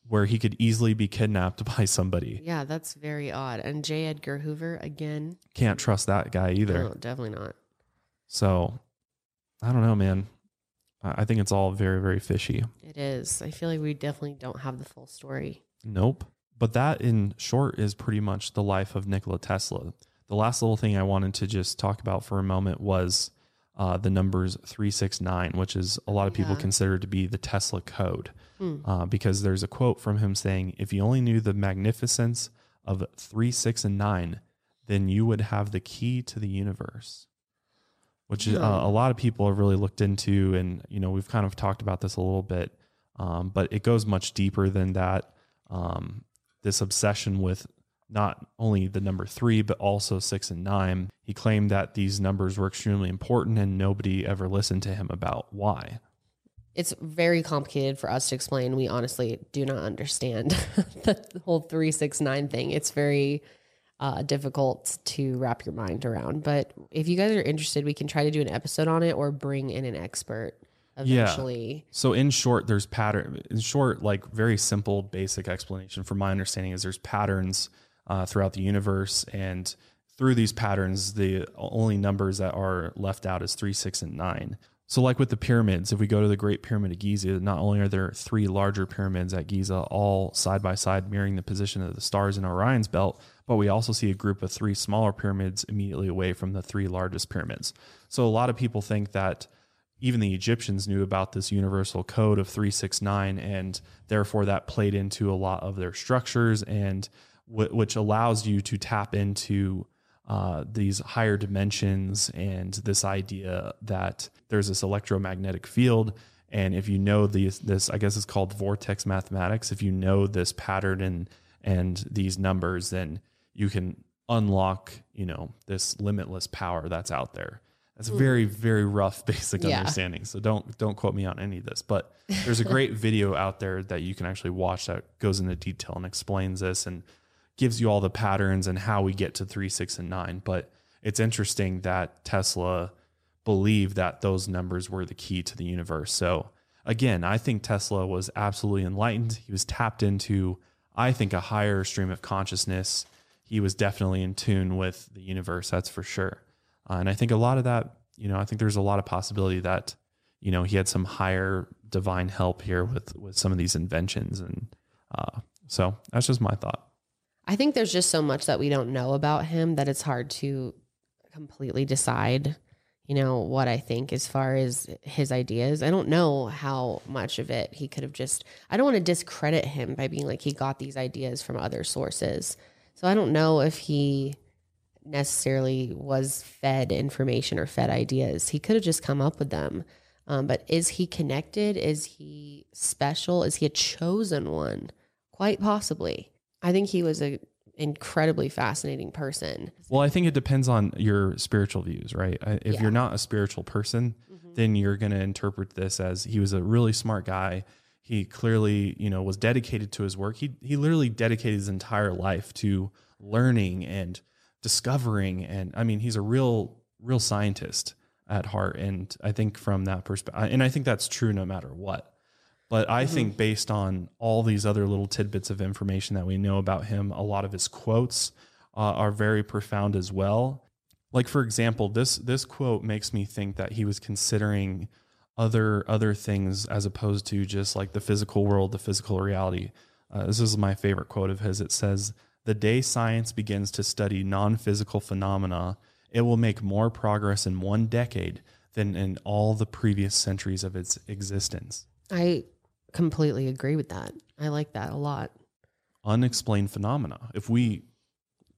where he could easily be kidnapped by somebody? Yeah, that's very odd. And J. Edgar Hoover again. Can't trust that guy either. No, definitely not. So I don't know, man. I think it's all very, very fishy. It is. I feel like we definitely don't have the full story. Nope. But that, in short, is pretty much the life of Nikola Tesla. The last little thing I wanted to just talk about for a moment was uh, the numbers 369, which is a lot of people Yeah. consider to be the Tesla code. Hmm. Uh, because there's a quote from him saying, If you only knew the magnificence of 3, 6, and 9, then you would have the key to the universe. Which is, uh, a lot of people have really looked into, and you know we've kind of talked about this a little bit, um, but it goes much deeper than that. Um, this obsession with not only the number three, but also six and nine. He claimed that these numbers were extremely important and nobody ever listened to him about why. It's very complicated for us to explain. We honestly do not understand the whole 369 thing. It's very uh, difficult to wrap your mind around. But if you guys are interested, we can try to do an episode on it or bring in an expert eventually. Yeah. So in short, there's pattern. In short, like very simple, basic explanation from my understanding is there's patterns uh, throughout the universe, and through these patterns, the only numbers that are left out is three, six, and nine. So, like with the pyramids, if we go to the Great Pyramid of Giza, not only are there three larger pyramids at Giza, all side by side, mirroring the position of the stars in Orion's belt, but we also see a group of three smaller pyramids immediately away from the three largest pyramids. So, a lot of people think that even the Egyptians knew about this universal code of 369, and therefore that played into a lot of their structures, and w- which allows you to tap into uh, these higher dimensions and this idea that there's this electromagnetic field. And if you know these, this, I guess it's called vortex mathematics. If you know this pattern and and these numbers, then you can unlock, you know, this limitless power that's out there. That's hmm. very, very rough basic Yeah. understanding. So don't don't quote me on any of this. But there's a great video out there that you can actually watch that goes into detail and explains this and gives you all the patterns and how we get to three, six, and nine. But it's interesting that Tesla believed that those numbers were the key to the universe. So again, I think Tesla was absolutely enlightened. He was tapped into, I think, a higher stream of consciousness. He was definitely in tune with the universe, that's for sure. Uh, and I think a lot of that, you know, I think there's a lot of possibility that, you know, he had some higher divine help here with with some of these inventions, and uh, so that's just my thought. I think there's just so much that we don't know about him that it's hard to completely decide, you know, what I think as far as his ideas. I don't know how much of it he could have just, I don't want to discredit him by being like he got these ideas from other sources. So I don't know if he necessarily was fed information or fed ideas. He could have just come up with them. Um, but is he connected? Is he special? Is he a chosen one? Quite possibly. I think he was a incredibly fascinating person. Well, I think it depends on your spiritual views, right? If Yeah. you're not a spiritual person, mm-hmm. then you're going to interpret this as he was a really smart guy. He clearly, you know, was dedicated to his work. He he literally dedicated his entire life to learning and discovering and I mean he's a real real scientist at heart and I think from that perspective and I think that's true no matter what. But I think based on all these other little tidbits of information that we know about him, a lot of his quotes uh, are very profound as well. Like for example, this this quote makes me think that he was considering other other things as opposed to just like the physical world, the physical reality. Uh, this is my favorite quote of his. It says, "The day science begins to study non-physical phenomena, it will make more progress in one decade than in all the previous centuries of its existence." I completely agree with that. I like that a lot. Unexplained phenomena. If we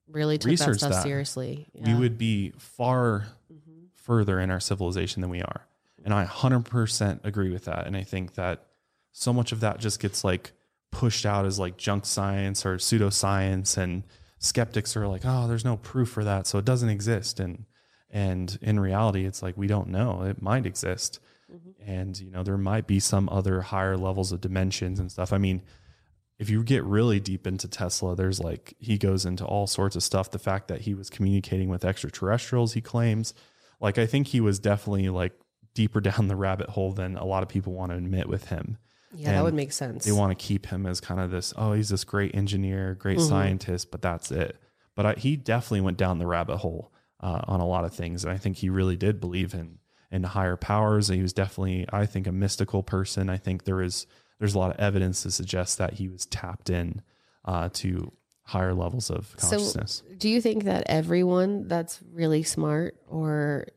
Really took that Research stuff that. seriously. we Yeah. Mm-hmm. would be far further in our civilization than we are. And I 100% agree with that. And I think that so much of that just gets like pushed out as like junk science or pseudoscience and skeptics are like, "Oh, there's no proof for that, so it doesn't exist." And and in reality, it's like we don't know. It might exist. And you know, there might be some other higher levels of dimensions and stuff. I mean, if you get really deep into Tesla, there's like he goes into all sorts of stuff. The fact that he was communicating with extraterrestrials, he claims. Like I think he was definitely like deeper down the rabbit hole than a lot of people want to admit with him. yeah, that would make sense. They want to keep him as kind of this, oh, he's this great engineer, great scientist, but that's it. But I, he definitely went down the rabbit hole uh, on a lot of things, and I think he really did believe in in higher powers. He was definitely, I think, a mystical person. I think there is there's a lot of evidence to suggest that he was tapped in uh, to higher levels of consciousness. So, do you think that everyone that's really smart or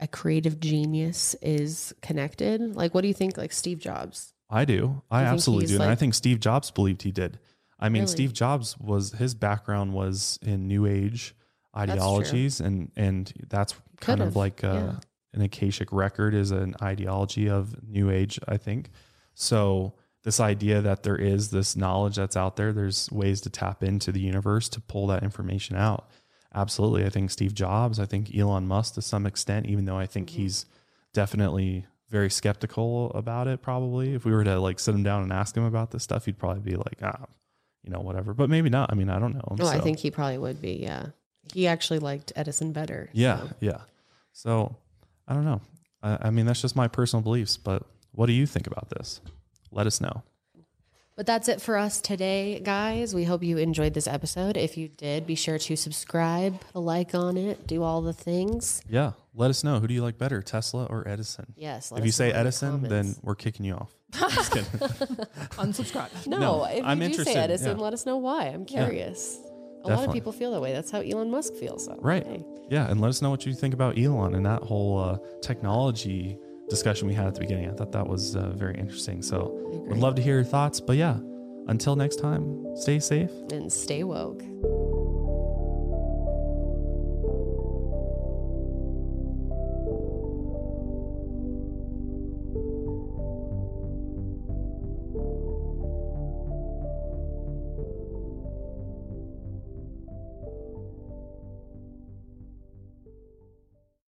a creative genius is connected? Like, what do you think? Like Steve Jobs. I do. I think absolutely do. and I think Steve Jobs believed he did. I mean, Really? Steve Jobs was his background was in New Age ideologies, and and that's kind Could've, of like uh yeah. An Akashic record is an ideology of New Age. I think so. This idea that there is this knowledge that's out there, there's ways to tap into the universe to pull that information out. Absolutely, I think Steve Jobs. I think Elon Musk to some extent, even though I think Mm-hmm. he's definitely very skeptical about it. Probably, if we were to like sit him down and ask him about this stuff, he'd probably be like, ah, you know, whatever. But maybe not. I mean, I don't know. Oh, I think he probably would be. Yeah, he actually liked Edison better. yeah, so. yeah. So I don't know. I, I mean, that's just my personal beliefs. But what do you think about this? Let us know. But that's it for us today, guys. We hope you enjoyed this episode. If you did, be sure to subscribe, like on it, do all the things. Yeah, let us know. Who do you like better, Tesla or Edison? Yes. let if you us say know in the Edison, then we're kicking you off. Just kidding. Unsubscribe. no, no, if you I'm do interested, say Edison, yeah. let us know why. I'm curious. A lot of people feel that way. That's how Elon Musk feels. So Right. hey. Yeah, and let us know what you think about Elon and that whole uh, technology discussion we had at the beginning. I thought that was uh, very interesting. So, would love to hear your thoughts. But yeah, until next time, stay safe. And stay woke.